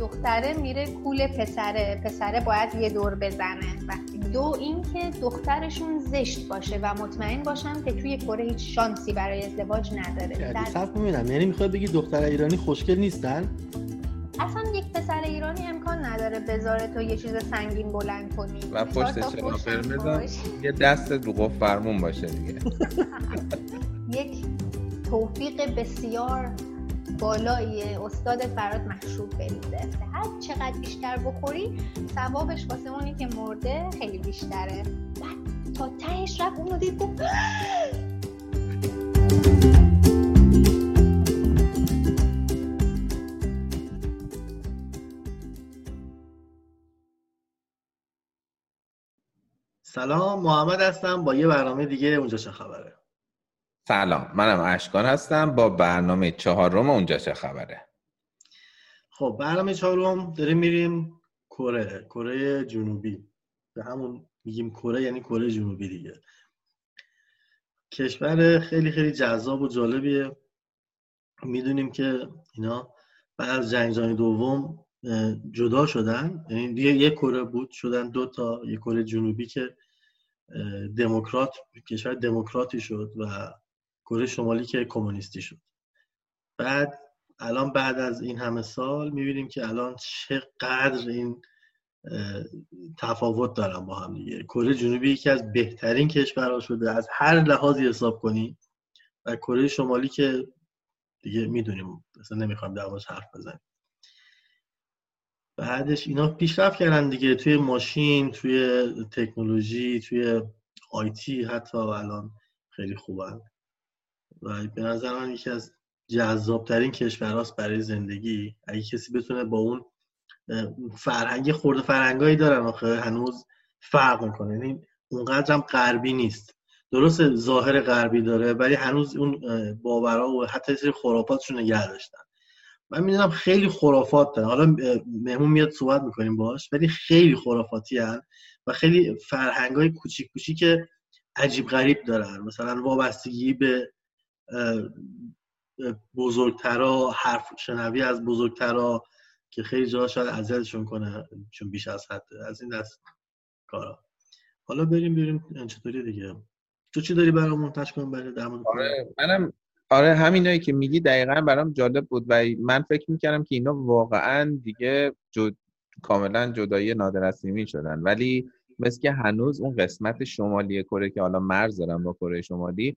دختره میره کول پسره. پسره باید یه دور بزنه. دو اینکه دخترشون زشت باشه و مطمئن باشن که توی کره هیچ شانسی برای ازدواج نداره. یعنی در... می‌بینم. یعنی می‌خواد بگی دختر ایرانی خوشگل نیستن؟ اصلا یک پسر ایرانی امکان نداره بذاره تو یه چیز سنگین بلند کنی. و پشت قرمز یه دست رو فرمون باشه دیگه. یک توفیق بسیار بالایی استاد فراد مشروب بریزه. هر چقدر بیشتر بخوری ثوابش واسه اونی که مرده خیلی بیشتره. بعد تا تهش رفت اونو دید سلام محمد هستم. با یه برنامه دیگه اونجا چه خبره؟ سلام منم اشکان هستم. با برنامه چهارم اونجا چه خبره؟ خب برنامه چهارم داریم میریم کره کره جنوبی. به همون میگیم کره یعنی کره جنوبی دیگه. کشور خیلی خیلی جذاب و جالبیه. می‌دونیم که اینا بعد از جنگ جهانی دوم جدا شدن. یعنی یک کره بود شدن دو تا. یک کره جنوبی که دموکرات کشور دموکراتی شد و کره شمالی که کمونیستی شد. بعد الان بعد از این همه سال می‌بینیم که الان چقدر این تفاوت دارن با هم دیگه. کره جنوبی یکی از بهترین کشورها شده. از هر لحاظی حساب کنی. و کره شمالی که دیگه می‌دونیم مثلا نمی‌خوام در حرف بزنیم. بعدش اینا پیشرفت کردن دیگه. توی ماشین توی تکنولوژی توی آیتی حتی الان خیلی خوبن. و به نظر من یکی از جذابترین کشورهاست برای زندگی. اگه کسی بتونه با اون فرهنگ خورده فرهنگایی دارن آخه هنوز فرق می‌کنه. یعنی اونقدر هم غربی نیست. درست ظاهر غربی داره ولی هنوز اون باورها و حتی سری خرافاتشون نگه داشتن. من می‌دونم خیلی خرافات دارن. حالا مهمون میاد صحبت می‌کنیم باش ولی خیلی خرافاتی هن و خیلی فرهنگ های کوچیک کوچیک عجیب غریب دارن. مثلا وابستگی به بزرگترا حرف شنوی از بزرگترا که خیلی جا شاید اذیتشون کنه چون بیش از حد از این دست کارا. حالا بریم بریم. چطوری دیگه؟ تو چی داری برامون تشکیل برای در آره منم آره همینایی که میگی دقیقا برام جالب بود و من فکر می‌کردم که اینا واقعا دیگه جد... کاملا جدایی نادر شدن. ولی مثل که هنوز اون قسمت شمالی کره که حالا مرز دارن با کره شمالی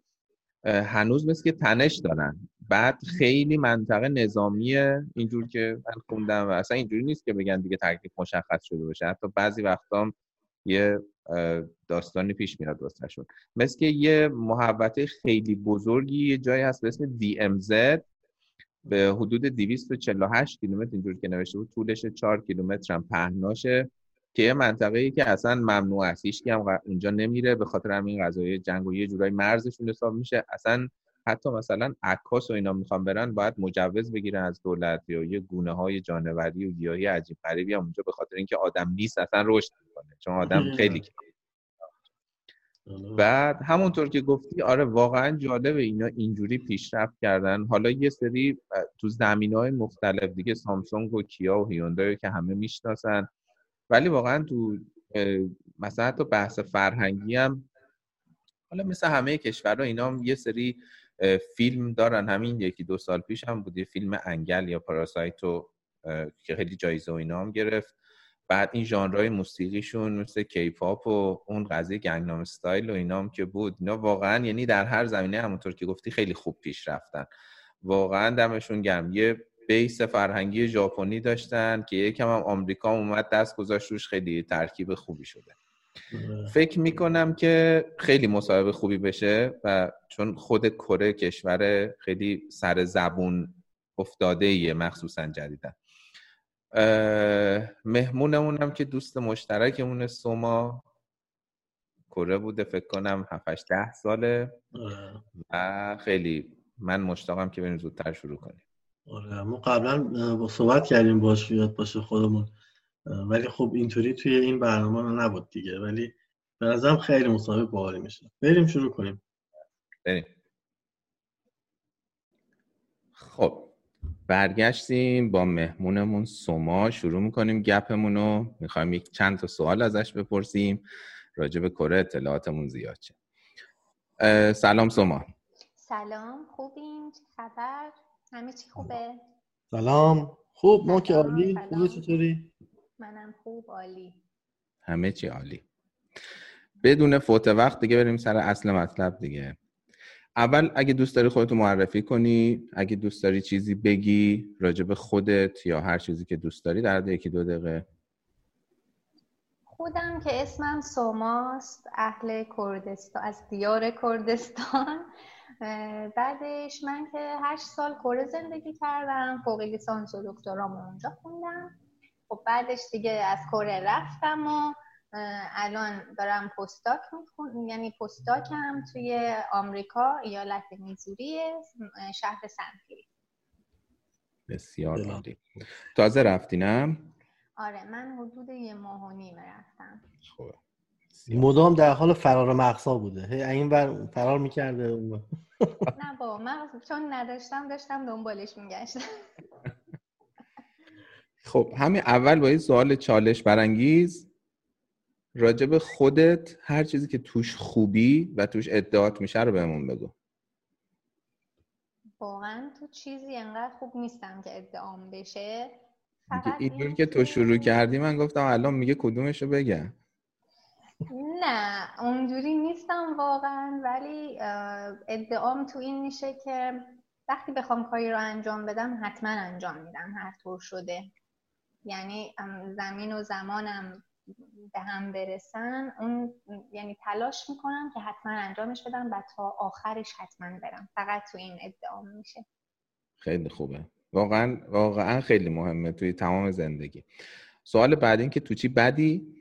هنوز مثل که تنش دارن. بعد خیلی منطقه نظامیه اینجور که من خوندم و اصلا اینجوری نیست که بگن دیگه تکلیف مشخص شده باشه. حتی بعضی وقتا یه داستانی پیش میاد واسهشون مثل که یه محوطه خیلی بزرگی یه جایی هست به اسم DMZ به حدود 248 کیلومتر اینجور که نوشته بود طولش 4 کیلومتر هم پهناشه. که یه منطقه ای که اصلا ممنوع است. هیچ هم اونجا نمیره به خاطر همین قضایای جنگ و یه جورایی مرزشون حساب میشه. اصلا حتی مثلا عکاس و اینا می‌خوان برن باید مجوز بگیرن از دولت یا یه گونه های جانوری و گیاهی عجیب غریبی هم اونجا به خاطر اینکه آدم نیست اصلا رشد می‌کنه. چون آدم خیلی بعد همونطور که گفتی آره واقعا جالبه اینا اینجوری پیشرفت کردن. حالا یه سری تو زمین های مختلف دیگه سامسونگ و کیا و هیوندای که همه می‌شناسن. ولی واقعا تو مثلا تو بحث فرهنگی هم حالا مثل همه کشورها اینا هم یه سری فیلم دارن. همین یکی دو سال پیش هم بود فیلم انگل یا Parasite و که خیلی جایزه و اینا هم گرفت. بعد این ژانرهای موسیقیشون مثل K-pop و اون قضیه گنگنام استایل و اینا هم که بود اینا واقعا یعنی در هر زمینه همونطور که گفتی خیلی خوب پیش رفتن. واقعا دمشون گرم. یه بیس فرهنگی ژاپنی داشتن که یکم هم آمریکا اومد دست گذاشت روش خیلی ترکیب خوبی شده آره. فکر می‌کنم که خیلی مصاحبه خوبی بشه و چون خود کره کشور خیلی سر زبون افتاده ایه مخصوصا جدیدن مهمونمونم که دوست مشترکمون سوما کره بوده فکر کنم 7 ده ساله آره. و خیلی من مشتاقم که بریم زودتر شروع کنیم آره ما قبلا با صحبت کردیم باش یاد باشه خودمون. ولی خب اینطوری توی این برنامه نبود دیگه. ولی به نظرم خیلی مصاحبه باحالی میشه بریم شروع کنیم. بریم. خب برگشتیم با مهمونمون سوما. شروع می‌کنیم گپمون رو می‌خوایم یک چند تا سوال ازش بپرسیم. راجع به کره اطلاعاتمون زیاد چه سلام سوما. سلام خوبین؟ چه خبر؟ همه چی خوبه؟ سلام. خوب ما که عالی. خوبه چطوری؟ منم خوب عالی. همه چی عالی. بدون فوت وقت دیگه بریم سر اصل مطلب دیگه. اول اگه دوست داری خودتو معرفی کنی اگه دوست داری چیزی بگی راجع به خودت یا هر چیزی که دوست داری در یکی دو دقیقه. خودم که اسمم سوماست اهل کردستان از دیار کردستان. بعدش من که هشت سال کره زندگی کردم فوق لیسانس و دکترامو اونجا خوندم. خب بعدش دیگه از کره رفتم و الان دارم پستاک می‌خونم یعنی پستاکم توی آمریکا ایالت میزوری شهر سنفیل بسیار عالی. تازه رفتی نه؟ آره من حدود یه ماه و نیم رفتم. خوبه مدام در حال فرار مقصا بوده. این بر فرار می‌کرده نه با من چون نداشتم داشتم دنبالش میگشتم. خب همین اول با یه سوال چالش برانگیز. راجب خودت هر چیزی که توش خوبی و توش ادعات میشه رو بهمون بگو. واقعا تو چیزی انقدر خوب نیستم که ادعام بشه. اینجور که تو شروع کردی من گفتم الان میگه کدومشو بگم. نه اونجوری نیستم واقعا ولی ادعام تو این میشه که وقتی بخوام کاری رو انجام بدم حتما انجام میدم هر طور شده. یعنی زمین و زمانم به هم برسن. اون یعنی تلاش می‌کنم که حتما انجامش بدم و تا آخرش حتما برم. فقط تو این ادعام میشه. خیلی خوبه. واقعا واقعا خیلی مهمه توی تمام زندگی. سوال بعد این که تو چی بدی؟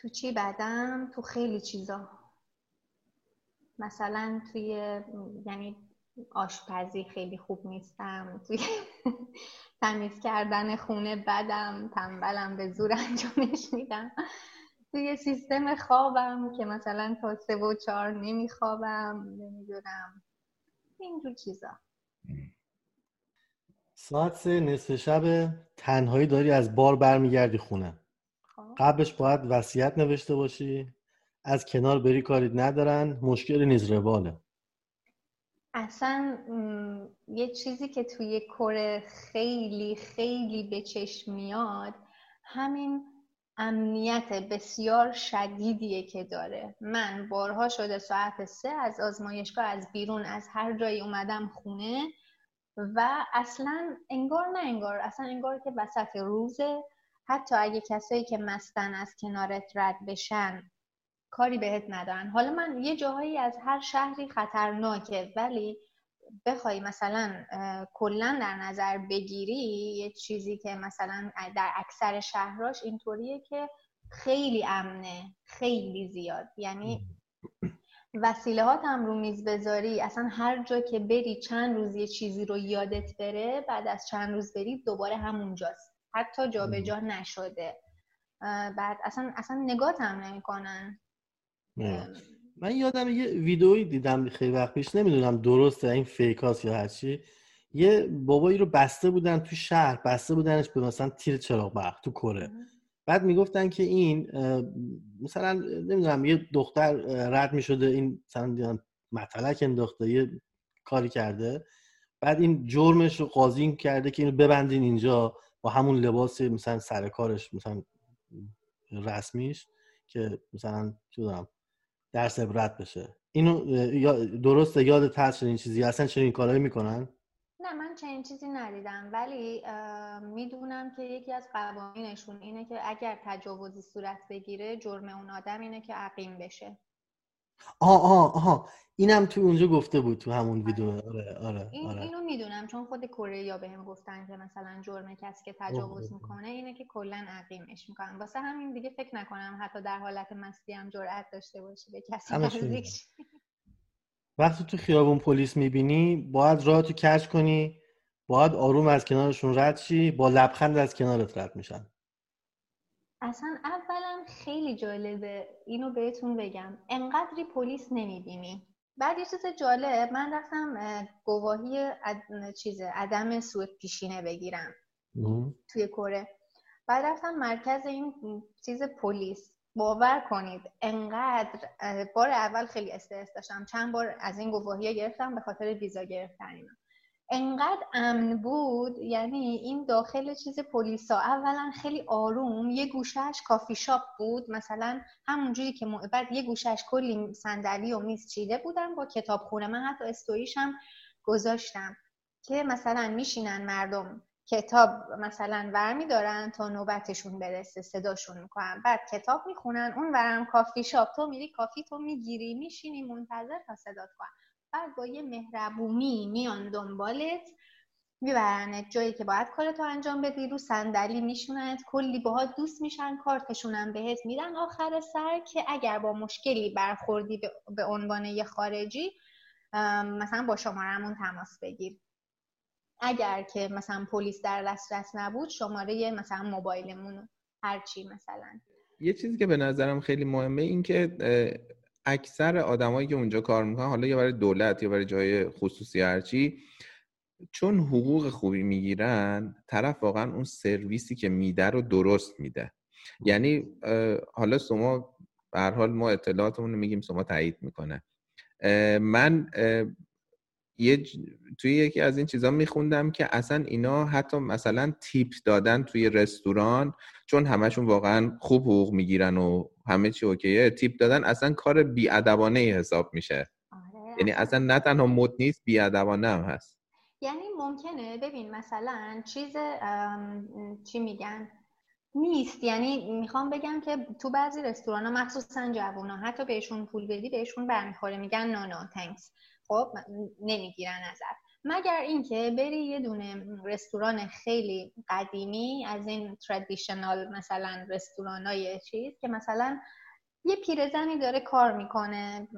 تو چی بدم؟ تو خیلی چیزا. مثلا توی یعنی آشپزی خیلی خوب نیستم. توی تمیز کردن خونه بدم تنبلم به زور انجامش میدم. توی سیستم خوابم که مثلا تا سه و چهار نمیخوابم نمی‌دونم. اینجور چیزا. ساعت سه نصف شب تنهایی داری از بار برمیگردی خونه. قبلش باید وصیت نوشته باشی. از کنار بری کاری ندارن. مشکل نیز رواله اصلا یه چیزی که توی کره خیلی خیلی به چشم میاد همین امنیت بسیار شدیدیه که داره. من بارها شده ساعت سه از آزمایشگاه از بیرون از هر جایی اومدم خونه و اصلا انگار نه انگار اصلا انگار که وسط روزه حتی اگه کسایی که مستن از کنارت رد بشن کاری بهت ندارن حالا من یه جاهایی از هر شهری خطرناکه ولی بخوای مثلا کلا در نظر بگیری یه چیزی که مثلا در اکثر شهراش اینطوریه که خیلی امنه خیلی زیاد. یعنی وسیله هات هم رو میز بذاری. اصلا هر جا که بری چند روز یه چیزی رو یادت بره بعد از چند روز بری دوباره همونجاست. حتی جابجا جا نشده بعد اصلا اصلا نگات هم نمی‌کنن من یادم یه ویدئویی دیدم خیلی وقت پیش نمی‌دونم درسته این فیک هاست یا هرچی. یه بابایی رو بسته بودن تو شهر بسته بودنش به مثلا تیر چراغ برق تو کره. بعد می‌گفتن که این مثلا نمی‌دونم یه دختر رد می‌شده این مثلا مطلق انداخته یه کاری کرده. بعد این جرمش رو قاضی کرده که اینو ببندین اینجا. با همون لباس مثلا سر کارش مثلا رسمیش که مثلا چه درس عبرت بشه. اینو درسته یاد هست این چیزی؟ اصلا چنین کارهایی می‌کنن؟ نه من چنین چیزی ندیدم. ولی می‌دونم که یکی از قوانینشون اینه که اگر تجاوزی صورت بگیره جرم اون آدم اینه که عقیم بشه. آه آه آه اینم تو اونجا گفته بود تو همون ویدیو. آره آره, این آره. اینو می‌دونم چون خود کره یا بهم گفتن که مثلا جرم کسی که تجاوز می‌کنه اینه که کلا عقیمش می‌کنن واسه همین دیگه فکر نکنم حتی در حالت مستی هم جرأت داشته باشی به کسی نزدیک وقتی تو خیابون پلیس می‌بینی باید راه تو کش کنی باید آروم از کنارشون رد شی با لبخند از کنارت رد میشن. اصلا اولا خیلی جالبه اینو بهتون بگم. انقدری پلیس نمی‌بینی. بعد یه چیز جالب من رفتم گواهی عد... چیز عدم سوء پیشینه بگیرم توی کره. بعد رفتم مرکز این چیز پلیس. باور کنید انقدر بار اول خیلی استرس داشتم. چند بار از این گواهی گرفتم به خاطر ویزا گرفتن اینا. انقدر امن بود یعنی این داخل چیز پلیسا. اولا خیلی آروم یه گوشه‌ش coffee shop بود. مثلا همونجوری که بعد یه گوشه‌ش کلی صندلی و میز چیده بودن با کتاب خونه من حتی استوریش هم گذاشتم که مثلا میشینن مردم کتاب مثلا ور دارن تا نوبتشون برسه صداشون می‌کنن. بعد کتاب می‌خونن اون ورم coffee shop. تو میری coffee تو می‌گیری میشینی منتظر تا صدات کنن. بعد با یه مهربونی میان دنبالت میبرنت جایی که باید کارتو انجام بدی رو صندلی میشونند کلی باهات دوست میشن کارتشونم بهت میدن. آخر سر که اگر با مشکلی برخوردی به عنوان یه خارجی مثلا با شمارمون تماس بگیر. اگر که مثلا پلیس در دسترس نبود شماره مثلا موبایلمون هرچی مثلا. یه چیزی که به نظرم خیلی مهمه این که اکثر آدمایی که اونجا کار می‌کنن حالا یا برای دولت یا برای جای خصوصی هرچی چون حقوق خوبی می‌گیرن طرف واقعا اون سرویسی که میده رو درست میده. یعنی حالا شما به حال ما اطلاعاتمون رو میگیم شما تایید می‌کنه. من یه توی یکی از این چیزا میخوندم که اصلا اینا حتی مثلا تیپ دادن توی رستوران چون همشون واقعا خوب حقوق می‌گیرن و همه چی اوکیه تیپ دادن اصلا کار بیادبانه ای حساب میشه. آره. یعنی اصلا نه تنها مد نیست بیادبانه هم هست. یعنی ممکنه ببین مثلا چیز چی میگن؟ نیست. یعنی می‌خوام بگم که تو بعضی رستوران ها مخصوصا جوونا حتی بهشون پول بدی بهشون برمیخوره میگن نه نه تنکس خب نمی‌گیرن ازت. مگر اینکه بری یه دونه رستوران خیلی قدیمی از این تردیشنال مثلا رستوران های چیز که مثلا یه پیرزنی داره کار می‌کنه.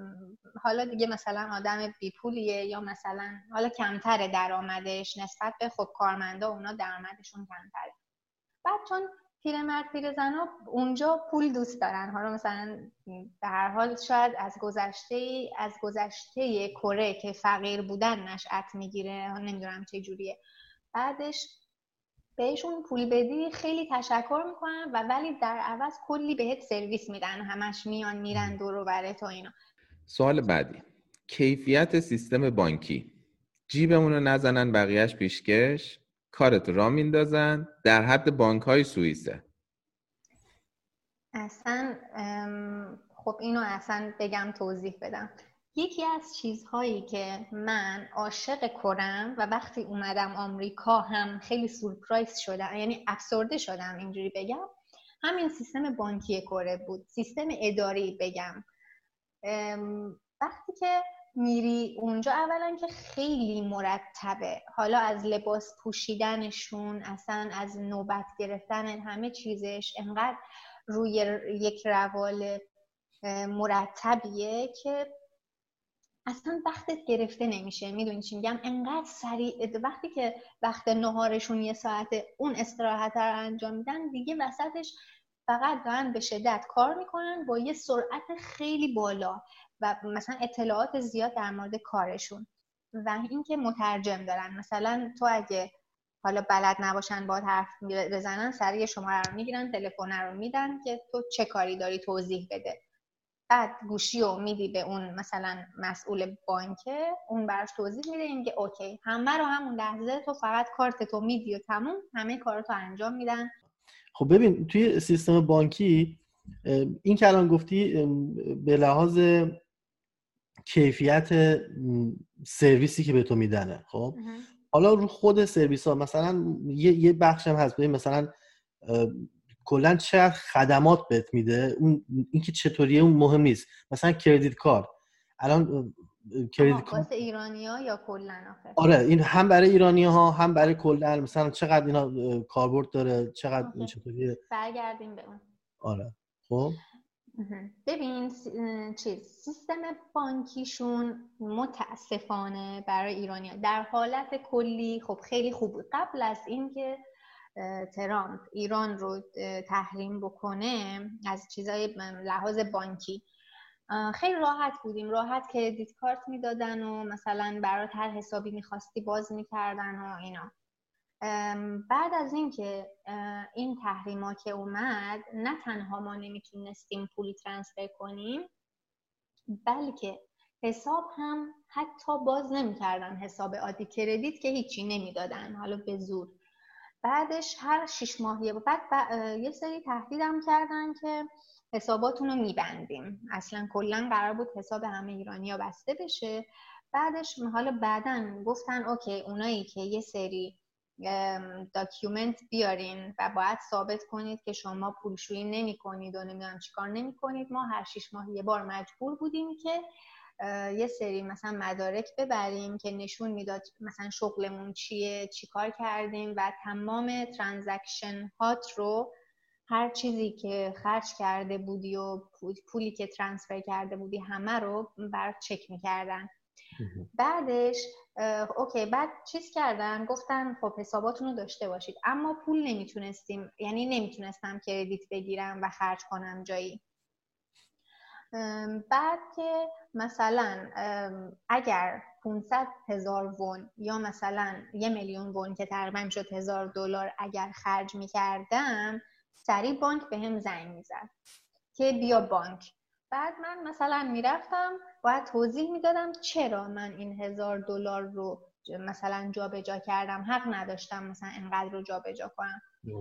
حالا دیگه مثلا آدم بیپولیه یا مثلا حالا کمتر درآمدش نسبت به خب کارمندا اونا درآمدشون کمتره. بعد چون پیرمرد پیرزنا اونجا پول دوست دارن. حالا مثلا به هر حال شاید از گذشته از گذشته کره که فقیر بودن نشأت می‌گیره. نمی‌دونم چه جوریه. بعدش بهشون پول بدی خیلی تشکر می‌کنن و ولی در عوض کلی بهت سرویس میدن. همش میان میرن دور و بره تو اینا. سوال بعدی. کیفیت سیستم بانکی. جیبمون رو نزنن بقیهش پیشکش؟ کارت را میندازن در حد بانک های سوئیسه. اصلا خب اینو اصلا بگم توضیح بدم. یکی از چیزهایی که من عاشق کرم و وقتی اومدم آمریکا هم خیلی سورپرایز شدم یعنی افسرده شدم اینجوری بگم. همین سیستم بانکی کره بود. سیستم اداری بگم. وقتی که میری اونجا. اولا که خیلی مرتبه. حالا از لباس پوشیدنشون اصلا از نوبت گرفتن همه چیزش انقدر روی یک روال مرتبیه که اصلا وقتت گرفته نمیشه. می‌دونی چی میگم؟ انقدر سریع وقتی که وقت نهارشون یه ساعت اون استراحت رو انجام میدن دیگه وسطش فقط دارن به شدت کار می‌کنن با یه سرعت خیلی بالا و مثلا اطلاعات زیاد در مورد کارشون و اینکه مترجم دارن. مثلا تو اگه حالا بلد نباشن با حرف بزنن سریع شما رو می‌گیرن تلفن رو میدن که تو چه کاری داری توضیح بده. بعد گوشی رو میدی به اون مثلا مسئول بانکه اون براش توضیح میده اینکه اوکی همه رو همون لحظه تو فقط کارت تو میدی و تموم همه کارتو انجام میدن. خب ببین توی سیستم بانکی این که الان گفتی به لحاظ کیفیت سرویسی که به تو میدنه خب؟ حالا رو خود سرویس ها مثلا یه, یه بخش هم هست مثلا کلا چقدر خدمات بهت میده؟ اون اینکه چطوریه اون مهم نیست. مثلا کردیت کارت. الان کردیت کارت ایرانی ها یا کلا آره این هم برای ایرانی ها هم برای کلا. مثلا چقدر اینا کاربرد داره چقدر این چطوریه برگردیم به اون. آره. خب. ببین چیز سیستم بانکیشون متاسفانه برای ایرانی در حالت کلی خب خیلی خوب قبل از اینکه ترامپ ایران رو تحریم بکنه از چیزای لحاظ بانکی خیلی راحت بودیم. راحت کردیت کارت می‌دادن و مثلا برات هر حسابی می‌خواستی باز می‌کردن و اینا. بعد از اینکه این تحریما که اومد نه تنها ما نمی‌تونستیم پولی ترانسفر کنیم بلکه حساب هم حتی باز نمی‌کردن حساب عادی کردیت که هیچی نمی‌دادن. حالا به زور. بعدش هر شیش ماهیه بعد, بعد یه سری تهدیدم کردن که حساباتون رو میبندیم. اصلا کلا قرار بود حساب همه ایرانیا بسته بشه. بعدش حالا بعدا گفتن okay اونایی که یه سری document بیارین و باید ثابت کنید که شما پولشویی نمی کنید و نمی‌دونم چیکار نمی کنید ما هر شیش ماه یه بار مجبور بودیم که یه سری مثلا مدارک ببریم که نشون می‌داد مثلا شغلمون چیه چیکار کردیم و تمام transaction هات رو هر چیزی که خرج کرده بودی و پولی که ترانسفر کرده بودی همه رو بر چک می‌کردن. بعدش اوکی بعد چیز کردن گفتن خب حساباتون رو داشته باشید. اما پول نمی‌تونستیم یعنی نمی‌تونستم کردیت بگیرم و خرج کنم جایی. بعد که مثلا اگر 500 هزار وون یا مثلا یه میلیون وون که تقریبا شد هزار دلار اگر خرج می‌کردم سریع بانک به هم زنگ می‌زد که بیا بانک. بعد من مثلا می‌رفتم باید توضیح می‌دادم چرا من این هزار دلار رو مثلا جابجا کردم حق نداشتم مثلا انقدر رو جابجا کنم.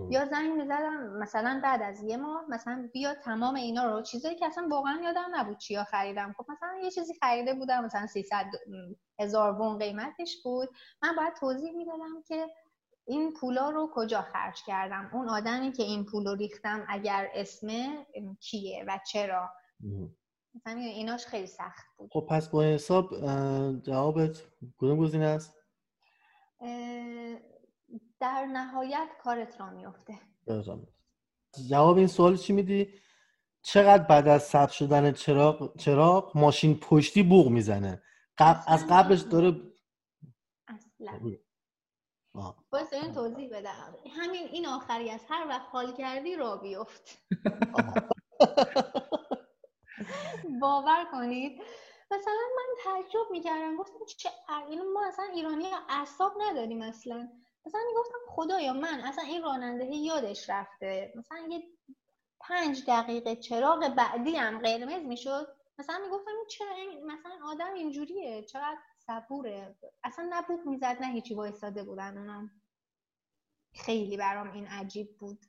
یا زنگ می‌زدم مثلا بعد از یه ماه مثلا بیا تمام اینا رو. چیزایی که اصلا واقعا یادم نبود چیا خریدم. خب مثلا یه چیزی خریده بودم مثلا 300 هزار وون قیمتش بود. من باید توضیح می‌دادم که این پولا رو کجا خرج کردم؟ اون آدمی که این پول رو ریختم اگر اسمه کیه و چرا؟ مثلا ایناش خیلی سخت بود. خب پس با حساب جوابت کدوم گزینه است؟ در نهایت کارت را میفته جواب این سوال چی میدی؟ چقدر بعد از ثبت شدن چراغ چراغ ماشین پشتی بوغ می‌زنه؟ قبل از قبلش داره اصلا. باید این توضیح بدم. همین این آخری از هر وقت حال کردی را بیفت. باور کنید. مثلا من تعجب می‌کردم. گفتم چه ما اصلا ایرانی اعصاب نداریم اصلا. مثلا می‌گفتم خدایا من اصلا این راننده یادش رفته. مثلا یه پنج دقیقه چراغ بعدی هم قرمز می‌شد. مثلا می‌گفتم چرا این مثلا آدم اینجوریه. چقدر صبوره. اصلا نه بوک می‌زد نه هیچی وایستاده بودن اونم خیلی برام این عجیب بود.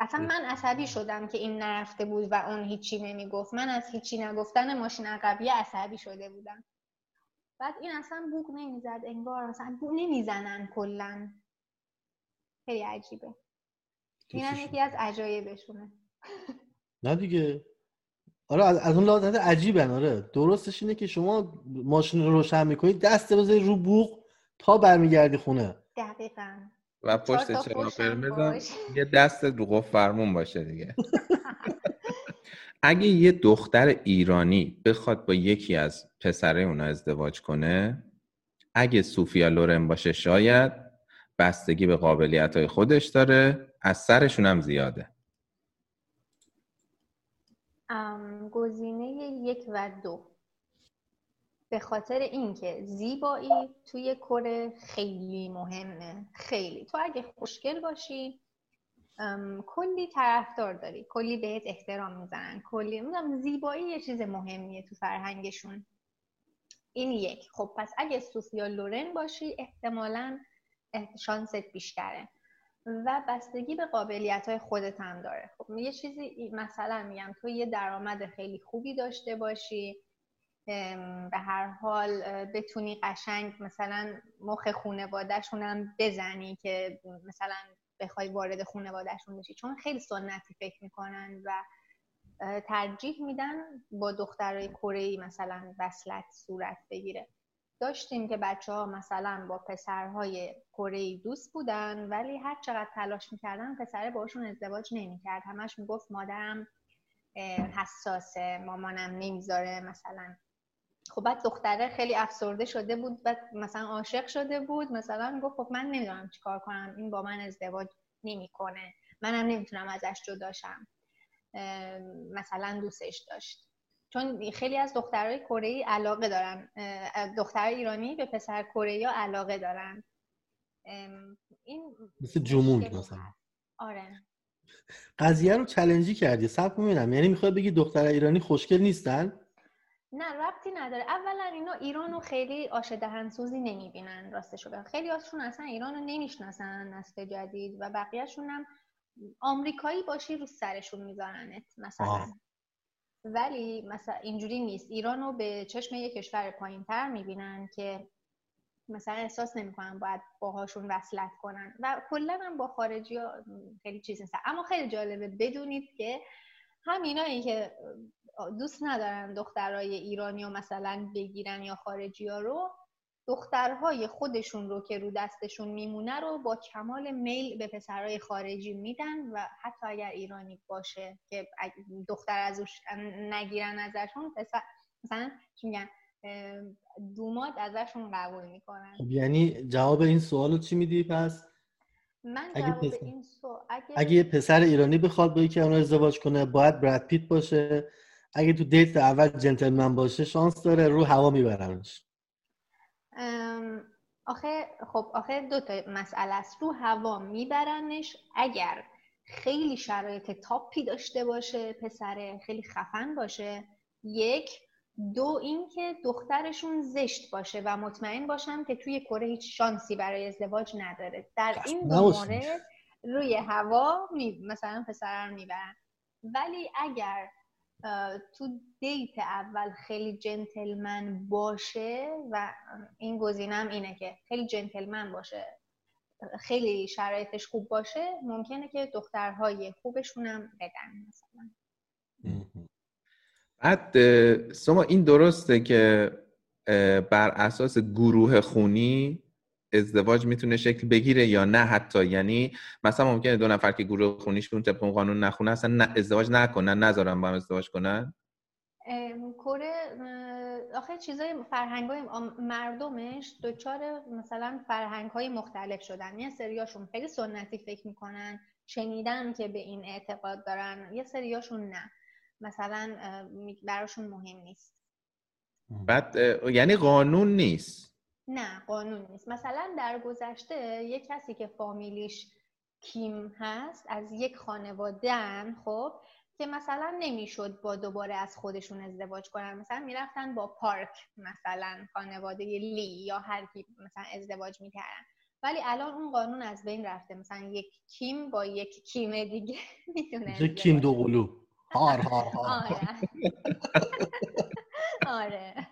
اصلا من عصبی شدم که این نرفته بود و اون هیچی نمی‌گفت. من از هیچی نگفتن ماشین عقبی عصبی شده بودم. بعد این اصلا بوق نمی‌زد انگار مثلا بوق نمی‌زنن کلا. خیلی عجیبه. این هم یکی از عجایبشونه. نه دیگه. آره از اون لحاظ عجیبن آره. درستش اینه که شما ماشین رو روشن می‌کنید دست بذاری رو بوق تا برمیگردی خونه. دقیقا. و پشت چراغ قرمز یه دست رو فرمون باشه دیگه. اگه یه دختر ایرانی بخواد با یکی از پسره اونا ازدواج کنه اگه سوفیا لورن باشه شاید بستگی به قابلیت های خودش داره از سرشون هم زیاده. گزینه یک و دو. به خاطر اینکه زیبایی توی کره خیلی مهمه. خیلی. تو اگه خوشگل باشی کلی طرفدار داری. کلی بهت احترام می‌زنن. کلی. میگم زیبایی یه چیز مهمیه تو فرهنگشون. این یک. خب پس اگه سوفیا لورن باشی احتمالا شانست بیشتره. و بستگی به قابلیت های خودت هم داره. خب یه چیزی مثلا میگم تو یه درآمد خیلی خوبی داشته باشی به هر حال بتونی قشنگ مثلا مخ خونوادهشون هم بزنی که مثلا بخوای وارد خونوادهشون بشی. چون خیلی سنتی فکر می‌کنن و ترجیح میدن با دخترای کره مثلا وصلت صورت بگیره. داشتیم که بچه ها مثلا با پسرهای کره دوست بودن ولی هر چقدر تلاش می‌کردن پسره باشون ازدواج نمی‌کرد. همش می‌گفت مادرم حساسه مامانم نمی‌ذاره مثلا. خب بعد دختره خیلی افسرده شده بود و مثلا عاشق شده بود مثلا گفت خب من نمی‌دونم چیکار کنم این با من ازدواج نمی‌کنه. منم نمی‌تونم ازش جداشم مثلا دوستش داشت. چون خیلی از دخترای کره علاقه دارن دختر ایرانی به پسر کره علاقه دارن. این مثل جمود مثلا. آره. قضیه رو چلنجی کردی سب می‌بینم یعنی می‌خواد بگی دختر ایرانی خوشگل نیستن؟ نه ربطی نداره. اولا اینا ایران رو خیلی آش دهنسوزی نمی‌بینن راستشو بگم. خیلی هاشون اصلا ایران رو نمی‌شناسن نسل جدید و بقیهشون هم آمریکایی باشی رو سرشون میذارنت مثلا. ولی مثلا اینجوری نیست. ایران رو به چشم یک کشور پایین تر می‌بینن که مثلا احساس نمی‌کنن باید باهاشون وصلت کنن. و کلا هم با خارجی ها خیلی چیز نیست. اما خیلی جالبه بدونید که همینایی که دوست ندارن دخترای ایرانی رو مثلا بگیرن یا خارجی ها رو دخترهای خودشون رو که رو دستشون میمونه رو با کمال میل به پسرهای خارجی میدن و حتی اگر ایرانی باشه که دختر ازش نگیرن ازشون پسر مثلا چی میگن دوماد ازشون قبول می‌کنن. خب یعنی جواب این سوالو چی میدی؟ پس من اگه پسر... این سو... اگه... اگه یه پسر ایرانی بخواد با یکی اون ازدواج کنه باید براد پیت باشه. اگه تو دیت اول جنتلمن باشه شانس داره رو هوا میبرنش. آخه خب آخه دو تا مسئله است. رو هوا میبرنش. اگر خیلی شرایط تاپی داشته باشه پسر خیلی خفن باشه. یک دو اینکه دخترشون زشت باشه و مطمئن باشم که توی کره هیچ شانسی برای ازدواج نداره. در این دو مورد روی هوا می... مثلا پسرم می‌برن. ولی اگر تو دیت اول خیلی جنتلمن باشه و این گزینم اینه که خیلی جنتلمن باشه. خیلی شرایطش خوب باشه ممکنه که دخترهای خوبشونم بدن مثلا. بعد سما این درسته که بر اساس گروه خونی ازدواج می‌تونه شکل بگیره یا نه حتی؟ یعنی مثلا ممکنه دو نفر که گروه خونیش اون طبق قانون نخونه اصلا نه ازدواج نکنن نذارن با هم ازدواج کنن؟ کره آخه چیزای فرهنگ های مردمش دچار مثلا فرهنگ های مختلف شدن. یه سریاشون خیلی سنتی فکر می‌کنن شنیدن که به این اعتقاد دارن یه سریاشون نه. مثلا براشون مهم نیست. بعد یعنی قانون نیست. نه قانون نیست. مثلا در گذشته یک کسی که فامیلیش کیم هست از یک خانواده خب که مثلا نمی‌شد با دوباره از خودشون ازدواج کنن. مثلا می‌رفتن با پارک مثلا خانواده لی یا هر کی مثلا ازدواج می‌کردن. ولی الان اون قانون از بین رفته. مثلا یک کیم با یک کیم دیگه می‌تونه یک کیم دو قلو. هار هار هار. آره. آره.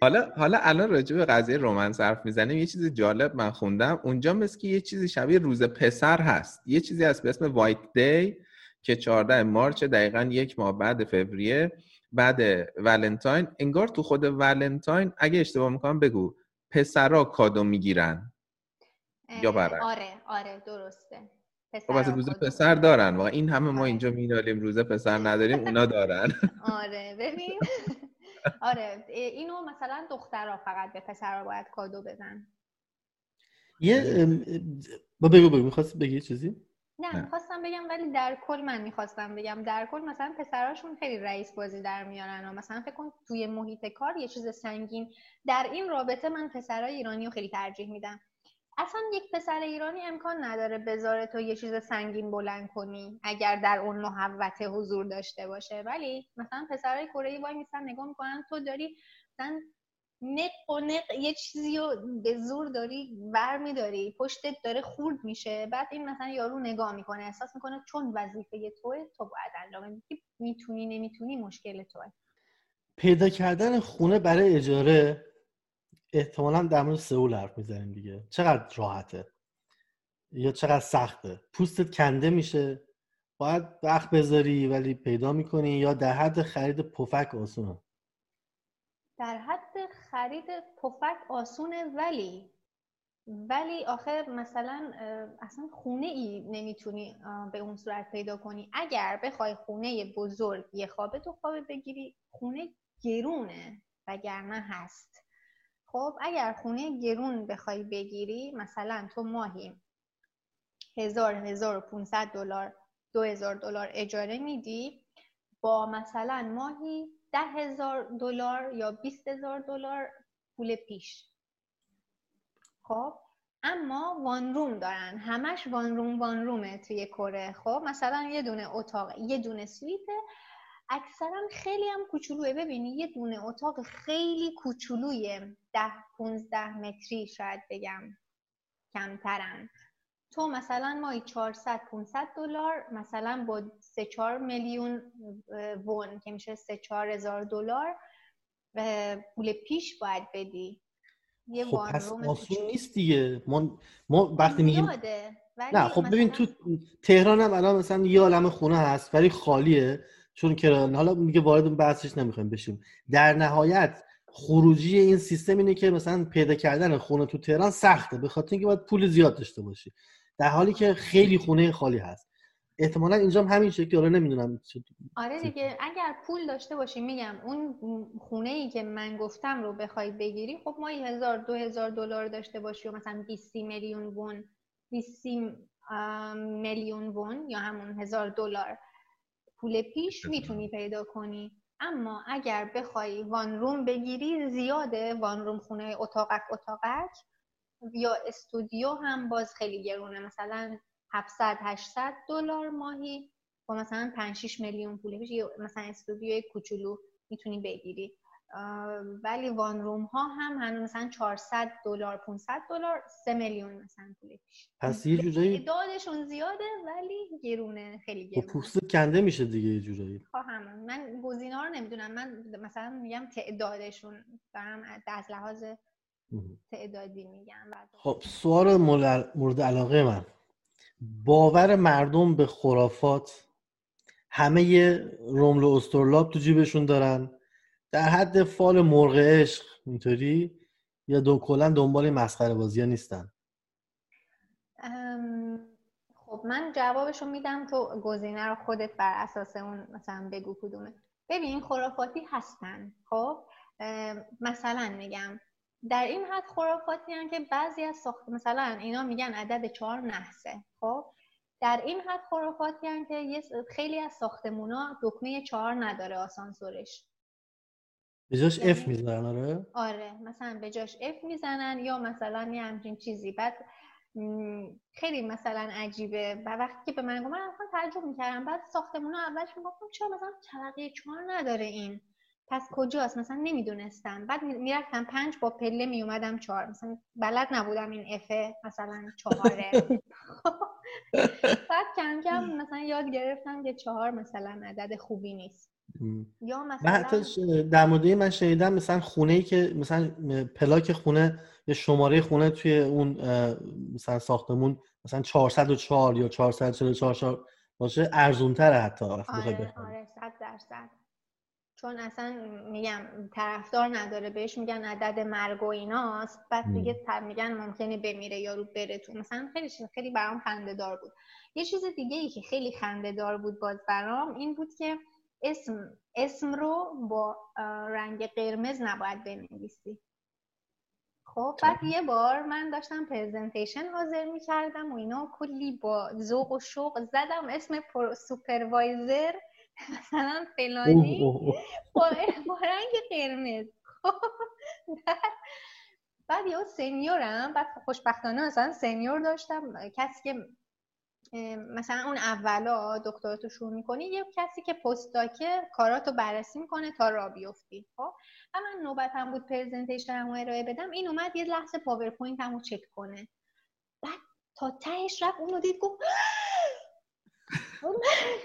حالا حالا الان راجع به قضیه رومنس حرف می‌زنیم یه چیز جالب من خوندم. اونجا مثل که یه چیزی شبیه روز پسر هست. یه چیزی هست به اسم وایت دی که 14 مارچ دقیقا یک ماه بعد فوریه بعد ولنتاین. انگار تو خود ولنتاین اگه اشتباه می‌کنم بگو پسرا کادو می‌گیرن. یا برعکس. آره آره درسته. خب روز پسر دارن. واقعا این همه ما آره. اینجا میدالیم روز پسر نداریم اونا دارن. آره ببین. آره. اینو مثلا دخترها فقط به پسرها باید کادو بدن یه با بگو بگو. می‌خواست بگی چیزی؟ نه می‌خواستم بگم ولی در کل من می‌خواستم بگم. در کل مثلا پسراشون خیلی رئیس بازی در میارن و مثلا فکر کن توی محیط کار یه چیز سنگین. در این رابطه من پسرای ایرانی رو خیلی ترجیح میدم. اصلا یک پسر ایرانی امکان نداره بذاره تو یه چیز سنگین بلند کنی اگر در اون محوطه حضور داشته باشه. ولی مثلا پسرای کره ای وای میسن نگاه می‌کنن تو داری مثلا نق و نق یه چیزی رو به زور داری ور میداری پشتت داره خورد میشه. بعد این مثلا یارو نگاه می‌کنه احساس می‌کنه چون وظیفه توه تو باید انجام می‌تونی نمی‌تونی مشکل توه. پیدا کردن خونه برای اجاره احتمالا در مورد سئول حرف می‌زنیم دیگه. چقدر راحته؟ یا چقدر سخته؟ پوستت کنده میشه. باید وقت بذاری ولی پیدا می‌کنی یا در حد خرید پفک آسونه؟ در حد خرید پفک آسونه ولی ولی آخر مثلا اصلا خونه ای نمی‌تونی به اون صورت پیدا کنی. اگر بخوای خونه بزرگ یه خوابه تو خوابه بگیری. خونه گرونه وگرنه هست. خب اگر خونه گرون بخوای بگیری مثلا تو ماهی هزار هزار دلار دو هزار دلار اجاره میدی با مثلا ماهی ده هزار دلار یا بیست هزار دلار پول پیش. خب اما وان روم دارن. همش وان روم وان رومه توی کره. خب مثلا یه دونه اتاق یه دونه سویته اکثرا خیلی هم کوچولوه. ببینی یه دونه اتاق خیلی کوچولویه. ده 15 متری شاید بگم کمترن. تو مثلا مایی 400 500 دلار مثلا با 3 4 میلیون وون که میشه 3 4 هزار دلار پول پیش باید بدی. یه خب پس آسون نیست دیگه. ما, ما وقتی میگیم نه خب ببین تو تهران هم الان مثلا یه عالم خونه هست ولی خالیه. چون که حالا میگه وارد بحثش نمی‌خوایم بشیم. در نهایت خروجی این سیستم اینه که مثلا پیدا کردن خونه تو تهران سخته به خاطر اینکه باید پول زیاد داشته باشی. در حالی که خیلی خونه خالی هست. احتمالا اینجا هم همین شکلی حالا نمی‌دونم آره دیگه اگر پول داشته باشی میگم اون خونه ای که من گفتم رو بخوای بگیری خب ما هزار دو هزار دلار داشته باشی و مثلا 20 میلیون وون 20 میلیون وون یا همون هزار دلار. پول پیش می‌تونی پیدا کنی. اما اگر بخوای وان روم بگیری زیاده. وان روم خونه اتاقک اتاقک یا استودیو هم باز خیلی گرونه. مثلا 700 800 دلار ماهی. با مثلا 5 6 میلیون پول پیش. مثلا استودیوی کوچولو می‌تونی بگیری. ولی وان روم ها هم هنوز مثلا 400 دلار 500 دلار 3 میلیون مثلا پول پس یه جورایی دادشون زیاده ولی گرونه خیلی گرونه. پوست کنده میشه دیگه یه جورایی. همون من گزینا رو نمی‌دونم. من مثلا میگم تعدادشون. دارم از لحاظ تعدادی میگم. خب سوال مورد علاقه من. باور مردم به خرافات همه رمل و استرلاب تو جیبشون دارن. در حد فال مرغ عشق اینطوری؟ یا دو کلا دنبال مسخره بازی ها نیستن خب من جوابشو میدم تو گزینه رو خودت بر اساس اون مثلا بگو کدومه. ببین خرافاتی هستن خب؟ مثلا میگم در این حد خرافاتی هم که بعضی از ساخت مثلا اینا میگن عدد چهار نحسه خب؟ در این حد خرافاتی هم که خیلی از ساختمونا دکمه چهار نداره آسانسورش. به جاش اف یعنی می‌زنن آره؟ آره مثلا به جاش اف می‌زنن یا مثلا یه همچین چیزی. بعد خیلی مثلا عجیبه. و وقتی که به من گفت من اصلا تعجب می‌کردم. بعد ساختمون اولش می‌گفتم چرا مثلا طبقه چهار نداره این؟ پس کجاست؟ مثلا نمی‌دونستم. بعد می‌رفتم پنج با پله میومدم چهار. مثلا بلد نبودم این افه مثلا چهاره. بعد کم کم مثلا یاد گرفتم که چهار مثلا عدد خوبی نیست. یا مثلا حتی در مورد من شنیدم مثلا خونه ای که مثلا پلاک خونه یا شماره خونه توی اون مثلا ساختمون مثلا 404 یا 444 باشه ارزون تره حتی آره آره 100 درصد. چون اصلا میگم طرفدار نداره بهش میگن عدد مرگ و ایناست بعد دیگه میگن ممکنه بمیره یارو بره تو. مثلا خیلی خیلی برام خنده دار بود. یه چیز دیگه ای که خیلی خنده دار بود باز برام این بود که اسم اسم رو با رنگ قرمز نباید بنویسی. خب بعد یه بار من داشتم presentation حاضر می کردم و اینا کلی با ذوق و شوق زدم. اسم supervisor مثلا فلانی با, رنگ قرمز بعد یه senior م بعد خوشبختانه مثلا senior داشتم کسی که مثلا اون اولا دکتراتو شروع می‌کنی یه کسی که postdoc ئه کاراتو بررسی می‌کنه تا راه بیفتی خب؟ و من نوبتم بود presentation رو ارائه بدم. این اومد یه لحظه PowerPoint مو چک کنه. بعد تا تهش رفت اونو دید گفت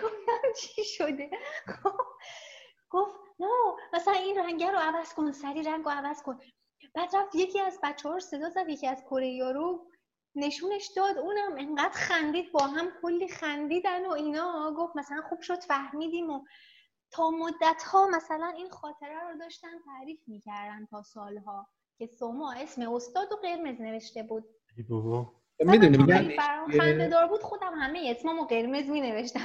گفتم چی شده؟ خب، گفت نه مثلا این رنگه رو عوض کن سریع رنگ رو عوض کن. بعد رفت یکی از بچه ها رو صدا زد یکی از کره رو نشونش داد اونم انقدر خندید با هم کلی خندیدن و اینا. گفت مثلا خوب شد فهمیدیم. و تا مدت ها مثلا این خاطره رو داشتن تعریف می‌کردن تا سالها که سوما اسم استاد و قرمز نوشته بود. می‌دونی میگن خنده دار بود خودم همه اسممو قرمز می نوشتم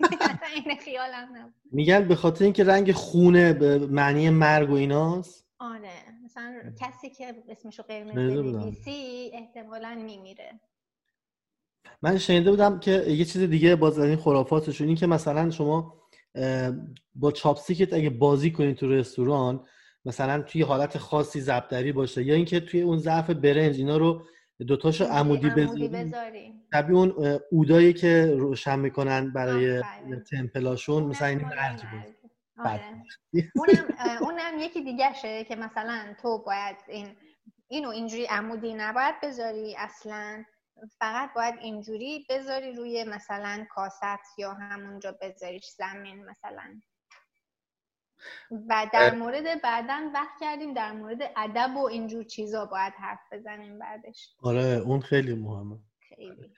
این خیالم نبود. میگن به خاطر اینکه رنگ خونه به معنی مرگ و ایناست. آره مثلا کسی که اسمشو قرمز بنویسی احتمالا میمیره. من شنیده بودم که یه چیز دیگه باز از این خرافاتشون این که مثلا شما با چاپستیکت اگه بازی کنی تو رستوران مثلا توی حالت خاصی زبدری باشه یا اینکه توی اون ظرف برنج اینا رو دوتاشو عمودی بذاری طبیعی اون اودایی که روشن می‌کنن برای تمپلاشون مثلا این مرج آره. اونم, اونم یکی دیگه شه که مثلا تو باید این اینو اینجوری عمودی نباید بذاری اصلا فقط باید اینجوری بذاری روی مثلا کاست یا همونجا بذاریش زمین مثلا. و در مورد بعدا وقت کردیم در مورد ادب و اینجور چیزا باید حرف بزنیم بعدش. آره اون خیلی مهمه. خیلی.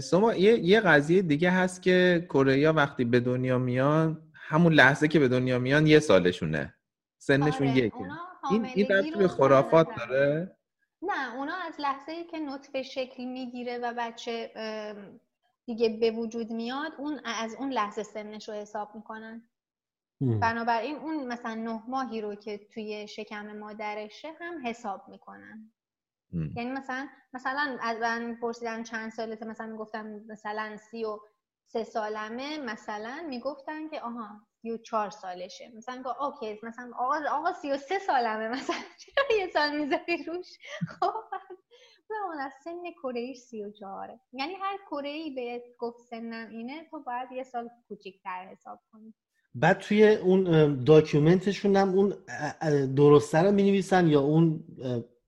سما یه،, یه قضیه دیگه هست که کره وقتی به دنیا میان همون لحظه که به دنیا میان یه سالشونه. سنشون آره. یکه. این این به خرافات داره؟ نه اونا از لحظه ای که نطفه شکل می‌گیره و بچه دیگه به وجود میاد اون از اون لحظه سنش رو حساب می‌کنن. بنابراین اون مثلا نه ماهی رو که توی شکم مادرشه هم حساب می‌کنن. یعنی مثلا مثلا از من پرسیدن چند سالته مثلا می‌گفتم مثلا سی و سه سالمه مثلا می‌گفتن که آها سی و چهار سالشه. مثلا گفت okay مثلا آقا آقا سی و سه سالمه مثلا چرا یه سال می‌ذاری روش؟ خب اون از سن کره سی و چهاره. یعنی هر کره‌ای بهت گفت سنم اینه تو باید یه سال کوچیکتر حساب کنی. بعد توی اون document شون هم اون درسته رو میاد یا اون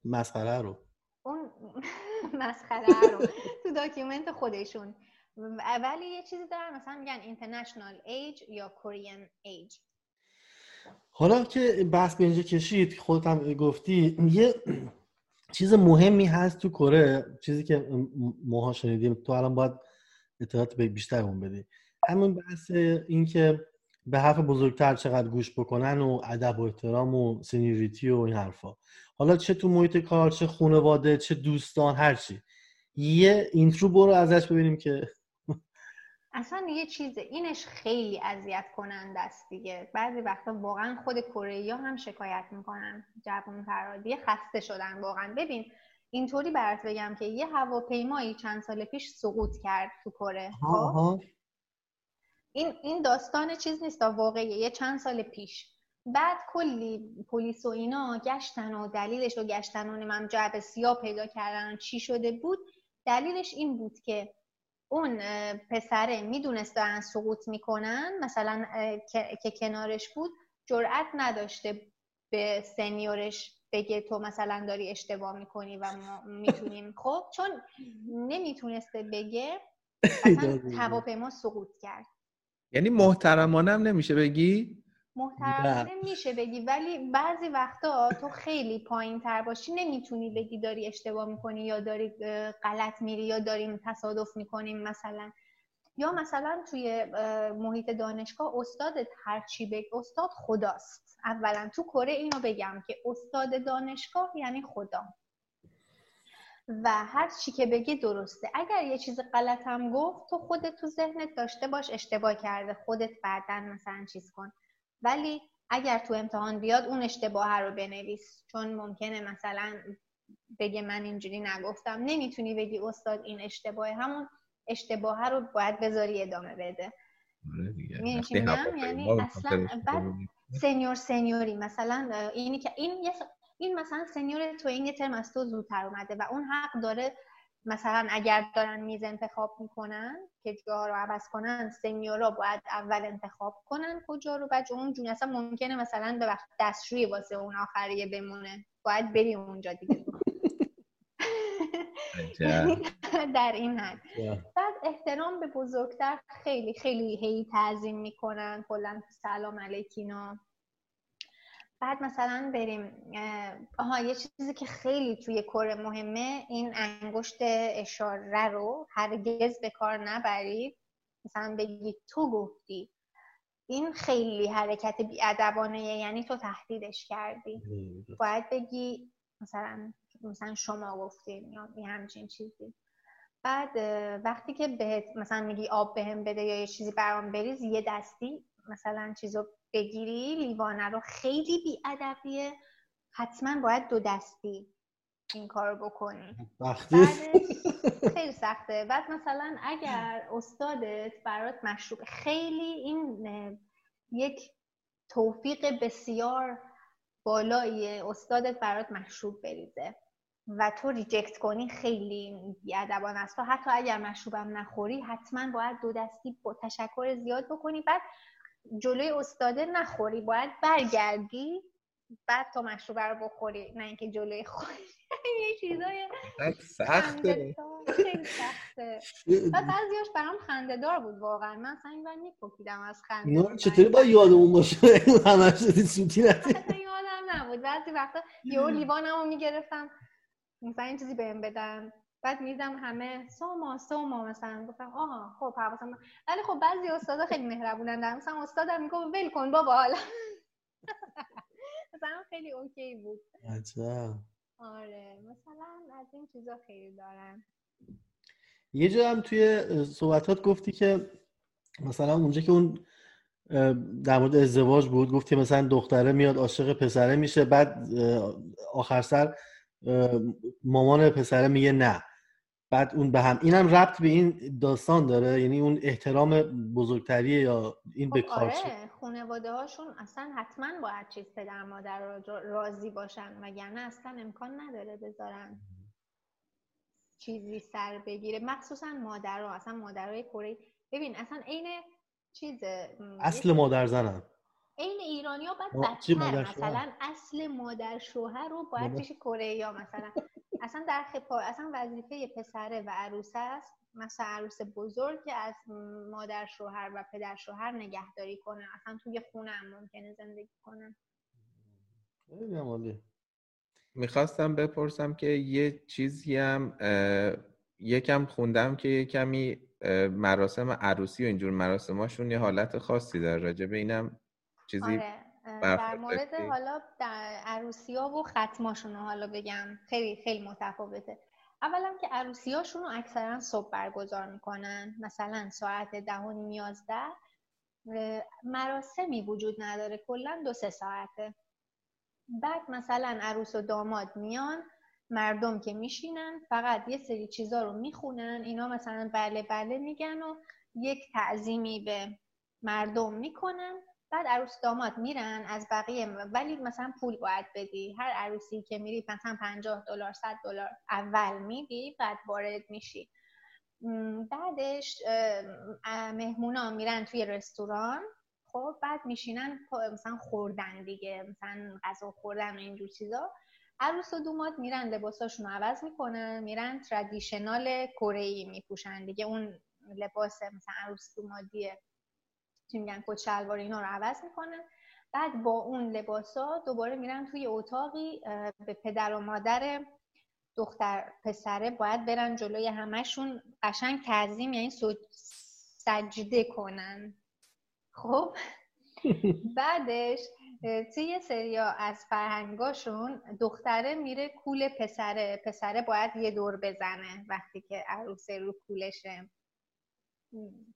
مسخره رو؟ اون مسخره رو تو document خودشون. ولی یه چیزی دارن مثلا میگن اینترنشنال ایج یا کورین ایج حالا که بحث به اینجا کشید خودت هم گفتی یه چیز مهمی هست تو کره چیزی که ماها شنیدیم تو الان باید اطلاعات بیشتر اون بدی. همون بحث این که به حرف بزرگتر چقدر گوش بکنن و ادب و احترام و سنیوریتی و این حرفا. حالا چه تو محیط کار چه خانواده چه دوستان هرچی یه اینترو برو ازش ببینیم که اصلا یه چیز اینش خیلی اذیت کننده است دیگه. بعضی وقتا واقعا خود کره هم شکایت می‌کنن. جوان فرادی خسته شدن واقعا. ببین اینطوری برات بگم که یه هواپیمایی چند سال پیش سقوط کرد تو کره خب؟ این این داستان چیز نیست واقعیه یه چند سال پیش. بعد کلی پلیس و اینا گشتن و دلیلش رو گشتن و نمیم جعب سیاه پیدا کردن چی شده بود. دلیلش این بود که اون پسره می‌دونست دارن سقوط می‌کنن مثلا که کنارش بود جرأت نداشته به سنیورش بگه تو مثلا داری اشتباه می‌کنی و ما می‌تونیم. خب چون نمی‌تونسته بگه اصلا هواپیما سقوط کرد. یعنی محترمانه هم نمیشه بگی؟ محترمانه میشه بگی ولی بعضی وقتا تو خیلی پایین تر باشی نمی‌تونی بگی داری اشتباه می‌کنی یا داری غلط میری یا داریم تصادف می‌کنیم مثلا. یا مثلا توی محیط دانشگاه استادت هرچی بگ استاد خداست. اولا تو کره اینو بگم که استاد دانشگاه یعنی خدا. و هر چی که بگی درسته. اگر یه چیز غلط هم گفت تو خودت تو ذهنت داشته باش اشتباه کرده. خودت بعدا مثلا چیز کن. ولی اگر تو امتحان بیاد اون اشتباه رو بنویس. چون ممکنه مثلا بگه من اینجوری نگفتم. نمی‌تونی بگی استاد این اشتباه همون اشتباه رو باید بذاری ادامه بده. آره یعنی اصلا بعد سنیور سنیوری. مثلا اینی که این این مثلا سنیور تو این ترم از تو زودتر اومده و اون حق داره مثلا اگر دارن میز انتخاب می‌کنن که جاها رو عوض کنن سنیورا باید اول انتخاب کنن کجا رو بچه اون جون اصلا ممکنه مثلا به وقت دستشوی واسه اون آخریه بمونه. باید بری اونجا دیگه. در این حد. بعد احترام به بزرگتر خیلی خیلی هی تعظیم می‌کنن کلا سلام علیکینا. بعد مثلا بریم آها یه چیزی که خیلی توی کره مهمه این انگشت اشاره رو هرگز به کار نبرید مثلا بگی تو گفتی. این خیلی حرکت بیادبانه یعنی تو تهدیدش کردی. باید بگی مثلا مثلا شما گفتین یا یه همچین چیزی. بعد وقتی که بهت مثلا میگی آب بهم بده یا یه چیزی برام بریز یه دستی مثلا چیزو بگیری لیوانه رو. خیلی بیادبیه. حتما باید دو دستی این کار رو بکنی خیلی سخته. بعد مثلا اگر استادت برات مشروب خیلی این یک توفیق بسیار بالایی استادت برات مشروب بریزه و تو ریجکت کنی خیلی بیادبان است. تو حتی اگر مشروبم نخوری حتما باید دو دستی با تشکر زیاد بکنی. بعد جلوی استاده نخوری باید برگردی بعد تو مشروبه رو بخوری نه اینکه جلوی خوری یه چیزای سخته. خیلی سخته. بعد بعضیاش برام خنده دار بود واقعا. من اصلا این میپکیدم از خنده چطوری با یادمون باشه؟ همش سوتی یادم نبود. بعضی وقتا یه لیوانمو می‌گرفتم. مثلا این چیزی بهم بدن. بعد میدم همه سوما سوما مثلا. گفتم آها خب حواسم ولی خب بعضی استادا خیلی مهربونن. در مثلا استادم میگه ول کن بابا حالا. مثلا خیلی اوکی بود. عجب. آره مثلا از این چیزا خیلی دارن. یه جا هم توی صحبتات گفتی که مثلا اونجا که اون در مورد ازدواج بود گفتی مثلا دختره میاد عاشق پسره میشه بعد آخر سر مامان پسره میگه نه. بعد اون به هم اینم ربط به این داستان داره یعنی اون احترام بزرگتریه یا این به خب کار آره خانواده هاشون اصلا حتما باید چیز پدر مادر راضی باشن وگرنه اصلا امکان نداره بذارن چیزی سر بگیره. مخصوصا مادرها اصلا مادرای کره. ببین اصلا عین چیز اصل مادر زنم عین ایرانی ها باید بدتر مثلا اصل مادر شوهر رو باید پیش کره یا مثلا اصلا در خپا اصلا وظیفه پسره و عروسه است. مثلا عروس بزرگ که از مادر شوهر و پدر شوهر نگهداری کنه. اصلا توی خونه هم ممکنه زندگی کنن می‌خواستم بپرسم که یه چیزی هم یکم خوندم که یه کمی مراسم عروسی و اینجور مراسماشون یه حالت خاصی داره. راجع به اینم چیزی آره. در مورد حالا در عروسی ها و ختماشون حالا بگم. خیلی خیلی متفاوته. اولا که عروسی هاشون رو اکثرا صبح برگزار می‌کنن. مثلا ساعت ده و نیم مراسمی وجود نداره. کلا دو سه ساعته. بعد مثلا عروس و داماد میان. مردم که میشینن فقط یه سری چیزا رو می‌خونن. اینا مثلا بله بله میگن و یک تعظیمی به مردم می‌کنن. بعد عروس داماد میرن از بقیه ولی مثلا پول باید بدی. هر عروسی که میری مثلا 50 دلار 100 دلار اول میدی بعد وارد میشی. بعدش مهمونا میرن توی رستوران. خب بعد میشینن مثلا خوردن دیگه مثلا غذا خوردن و اینجور چیزا. عروس و دوماد میرن لباساشون رو عوض می‌کنن میرن تردیشنال کره ای میپوشن دیگه. اون لباس مثلا عروس دومادیه چی میگن کت شلوار اینا رو عوض می‌کنن بعد با اون لباسا دوباره میرن توی اتاقی به پدر و مادر دختر پسره باید برن جلوی همشون قشنگ تعظیم یعنی سجده کنن. خب؟ بعدش توی یه سریا از فرهنگاشون دختره میره کول پسره. پسره باید یه دور بزنه وقتی که عروسه رو کولشه.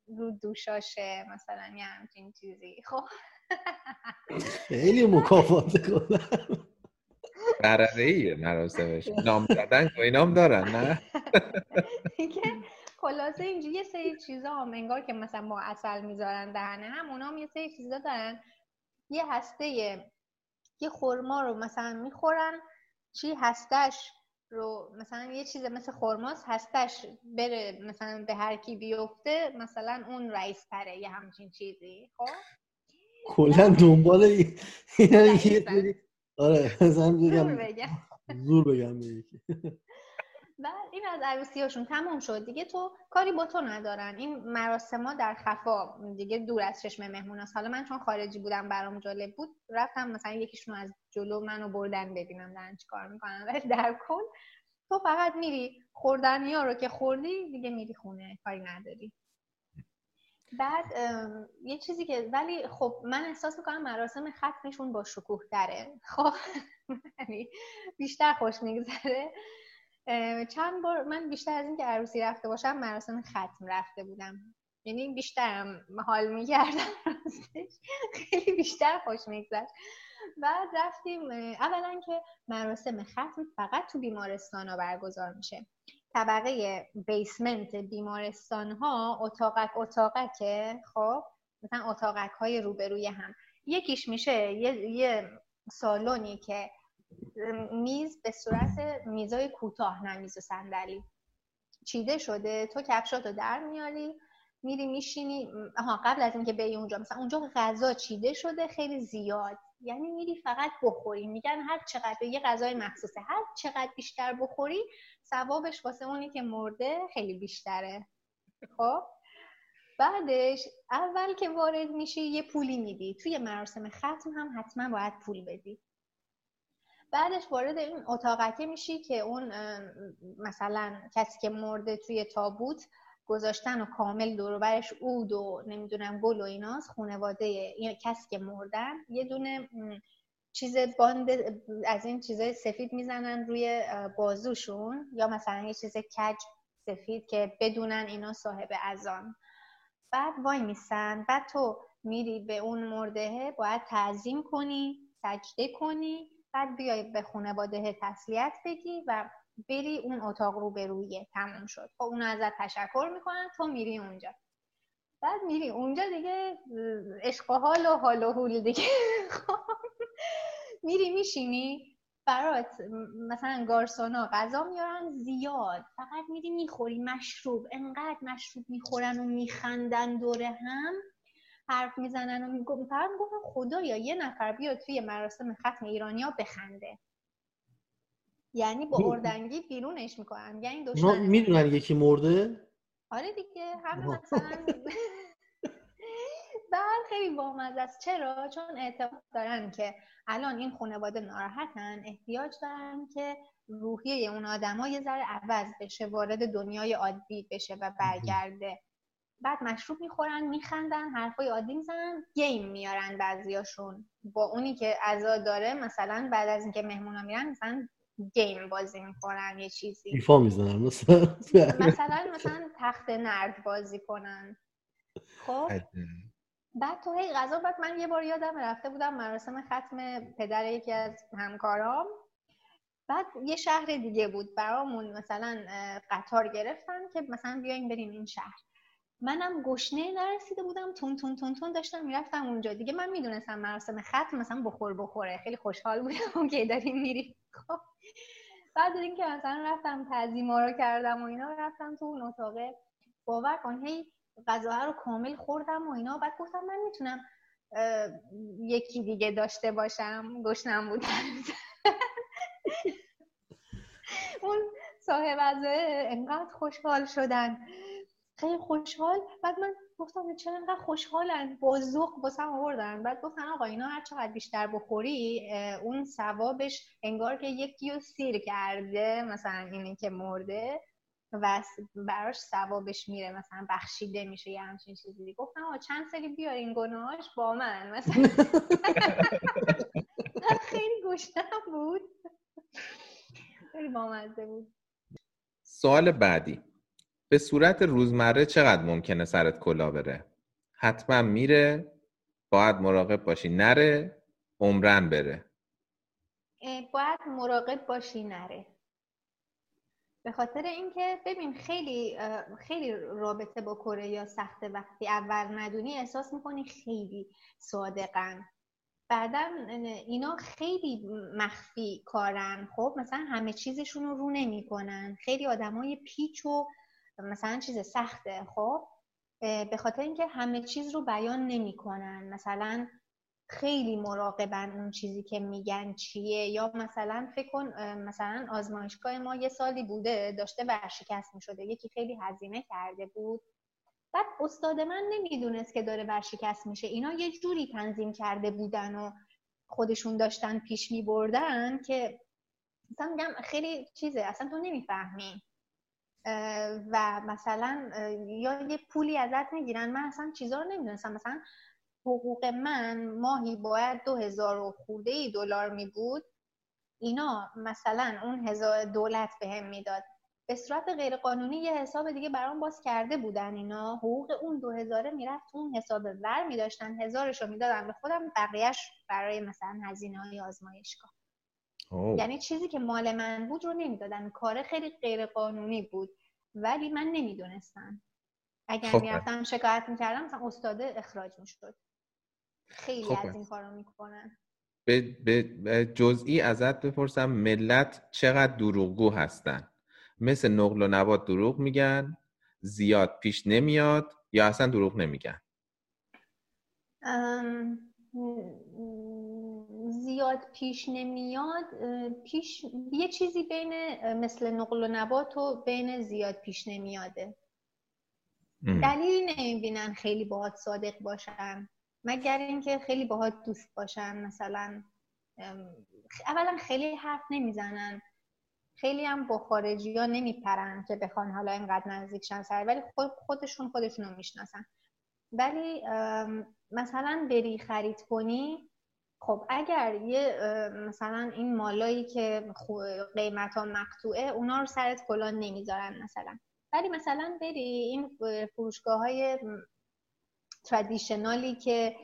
رو دوشاشه مثلا یه همچین چیزی. خب. خیلی مکافات کنم. برره ایه مراسمش. نام زدن و اینام دارن نه؟ خلاصه اینجا یه سری چیزا هم انگار که مثلا ما اصل می‌ذارن دهنه هم اونا هم یه سری چیزا دارن. یه هسته یه خورما رو مثلا می‌خورن چی؟ هستش رو مثلا یه چیز مثل خرماس هستش بره مثلا به هر کی بیفته مثلا اون رئیس تره یه همچین چیزی خب؟ کلا دنبال این آره مثلا بگم. زور بگم بعد این از عروسی هاشون تمام شد دیگه. تو کاری با تو ندارن. این مراسم در خفا دیگه دور از چشم مهمون هست. حالا من چون خارجی بودم برام جالب بود رفتم مثلا یکیشون از جلو منو بردن ببینم دارن چی کار می‌کنن. ولی در کل تو فقط میری خوردنی ها رو که خوردی دیگه میری خونه. کاری نداری. بعد یه چیزی که ولی خب من احساس می‌کنم مراسم ختمشون با شکوه داره خب یعنی بیشتر خوش میگذره. چند بار من بیشتر از اینکه عروسی رفته باشم مراسم ختم رفته بودم. یعنی بیشترم حال می‌کردم خیلی بیشتر خوش میگذشت. بعد رفتیم اولا که مراسم ختم فقط تو بیمارستان ها برگزار میشه. طبقه بیسمنت بیمارستان ها اتاقک اتاقکه. خب مثلا اتاقک های روبروی هم. یکیش میشه یه, یه سالونی که میز به صورت میزای کوتاه نه میز و صندلی. چیده شده تو کفشاتو در میاری میری میشینی. آها قبل از اینکه به اونجا مثلا اونجا غذا چیده شده خیلی زیاد. یعنی میری فقط بخوری. میگن هر چقدر یه غذای مخصوصه هر چقدر بیشتر بخوری ثوابش واسه اونی که مرده خیلی بیشتره. خب؟ بعدش اول که وارد میشی یه پولی میدی. توی مراسم ختم هم حتما باید پول بدی. بعدش وارد این اتاقکه میشی که اون مثلا کسی که مرده توی تابوت گذاشتن و کامل دوروبرش اود و نمی‌دونم گل و ایناست خانواده کسی که مردن یه دونه چیز باند از این چیزای سفید می‌زنن روی بازوشون یا مثلا یه چیز کج سفید که بدونن اینا صاحب ازان بعد وای میسن بعد تو میری به اون مرده باید تعظیم کنی سجده کنی بعد بیای به خانواده تسلیت بگی و بری اون اتاق رو به روی تموم شد. خب اون ازت تشکر می‌کنن تو میری اونجا. بعد میری اونجا دیگه عشق و حال و حال و حول دیگه. خب میری میشینی. برات مثلا گارسونا غذا میارن زیاد. فقط میری می‌خوری مشروب. انقدر مشروب می‌خورن و میخندن دوره هم. حرف می‌زنن و میگم فقط می‌گفتم خدایا یه نفر بیاد توی مراسم ختم ایرانیا بخنده. یعنی با اردنگی بیرونش می‌کنن. یعنی دشمن می‌دونن یکی مرده؟ آره دیگه همه مثلا بعد خیلی بامزه است. چرا؟ چون اعتقاد دارن که الان این خانواده ناراحتن احتیاج دارن که روحیه اون آدما یه ذره عوض بشه وارد دنیای عادی بشه و برگرده. بعد مشروب می‌خورن میخندن حرفای عادی می‌زنن گیم میارن بعضیاشون. با اونی که عزا داره مثلا بعد از اینکه مهمونا میرن مثلا گیم بازی می‌کنن یه چیزی. ایفا می‌زنن مثلا. مثلا مثلا تخت نرد بازی کنن. خب؟ بعد تو هی غذا بعد من یه بار یادم رفته بودم مراسم ختم پدر یکی از همکارام. بعد یه شهر دیگه بود برامون مثلا قطار گرفتن که مثلا بیایم بریم این شهر. منم گشنه نرسیده بودم تون تون تون تون داشتم می‌رفتم اونجا. دیگه من می‌دونستم مراسم ختم مثلا بخور بخوره. خیلی خوشحال بودم. که داریم میریم. خب. بعد اینکه مثلا رفتم تعظیما رو کردم و اینا رفتم تو اون اتاقه باور کن هی غذاها رو کامل خوردم و اینا. بعد گفتم من می‌تونم یکی دیگه داشته باشم. گشنم بود. اون صاحب غذا انقدر خوشحال شدن. خیلی خوشحال بعد من گفتم چرا انقدر خوشحالن با ذوق واسم آوردن؟ بعد گفتن آقا اینا هر چقدر بیشتر بخوری اون ثوابش انگار که یکی رو سیر کرده مثلا اینی که مرده و براش ثوابش میره مثلا بخشیده میشه یه همچین چیزی. گفتم آقا چند سالی بیارین گناهاش با من مثلا. خیلی گشتم بود. خیلی بامزه بود. سوال بعدی. به صورت روزمره چقدر ممکنه سرت کلا بره؟ حتما میره باید مراقب باشی. نره عمرن بره. باید مراقب باشی نره. به خاطر اینکه ببین خیلی خیلی رابطه با کره یا سخته وقتی اول ندونی احساس می‌کنی خیلی صادقن. بعدا اینا خیلی مخفی کارن. خب مثلا همه چیزشون رو رو نمی‌کنن. خیلی آدمای پیچ و مثلا چیز سخته خب؟ به خاطر اینکه همه چیز رو بیان نمی‌کنن. مثلا خیلی مراقبن اون چیزی که میگن چیه. یا مثلا فکر کن مثلا آزمایشگاه ما یه سالی بوده داشته ورشکست می‌شده. یکی خیلی هزینه کرده بود. بعد استاد من نمی‌دونست که داره ورشکست میشه. اینا یه جوری تنظیم کرده بودن و خودشون داشتن پیش میبردن که مثلا میگم خیلی چیزه. اصلا تو نمی‌فهمی. و مثلا یا یه پولی ازت می‌گیرن من اصلا چیزا رو نمی‌دونستم. مثلا حقوق من ماهی باید دو هزار و خورده ای دلار می بود. اینا مثلا اون هزار دولت به هم می‌داد. به صورت غیرقانونی یه حساب دیگه برام باز کرده بودن اینا. حقوق اون دو هزاره می‌رفت اون حساب ور میداشتن. هزارش رو می‌دادن به خودم. بقیهش برای مثلا هزینه های آزمایشگاه. یعنی چیزی که مال من بود رو نمی‌دادن کار خیلی غیرقانونی بود. ولی من نمی‌دونستم. اگر خب. می‌رفتم شکایت می‌کردم مثلا استاده اخراج می‌شد. خیلی خب. از این کارو می‌کنن. به, به جزئی ازت بپرسم ملت چقدر دروغگو هستن؟ مثل نقل و نبات دروغ میگن زیاد پیش نمیاد یا اصلا دروغ نمیگن؟ زیاد پیش نمیاد پیش یه چیزی بین مثل نقل و نبات و بین زیاد پیش نمیاده. دلیلی نمی‌بینن خیلی باهات صادق باشن مگر اینکه خیلی باهات دوست باشن مثلا اولا خیلی حرف نمی‌زنن خیلی هم با خارجی ها نمیپرن که بخوان حالا اینقدر نزدیک شن سر ولی خود خودشون خودشون رو می‌شناسن. ولی مثلا بری خرید کنی خب اگر یه مثلا این مالایی که قیمت ها مقطوعه اونا رو سرت کلان نمی‌ذارن مثلا. ولی مثلا بری این فروشگاه های تردیشنالی که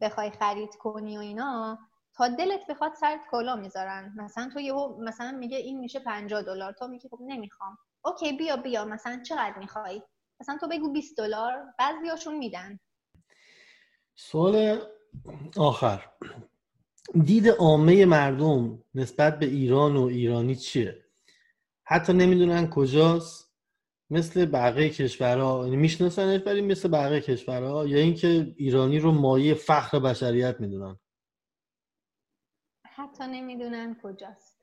بخوای خرید کنی و اینا تا دلت بخواد سرت کلا می‌ذارن. مثلا تو یهو مثلا میگه این میشه 50 دلار تو میگی خب نمی‌خوام. اوکی بیا بیا. مثلا چقدر می‌خوای؟ مثلا تو بگو 20 دلار بعضیاشون میدن. سوال آخر. دید عامه مردم نسبت به ایران و ایرانی چیه؟ حتی نمی‌دونن کجاست. مثل بقیه کشورها. یعنی میشناسنش ولی مثل بقیه کشورها. یا اینکه ایرانی رو مایه فخر بشریت می‌دونن. حتی نمی‌دونن کجاست.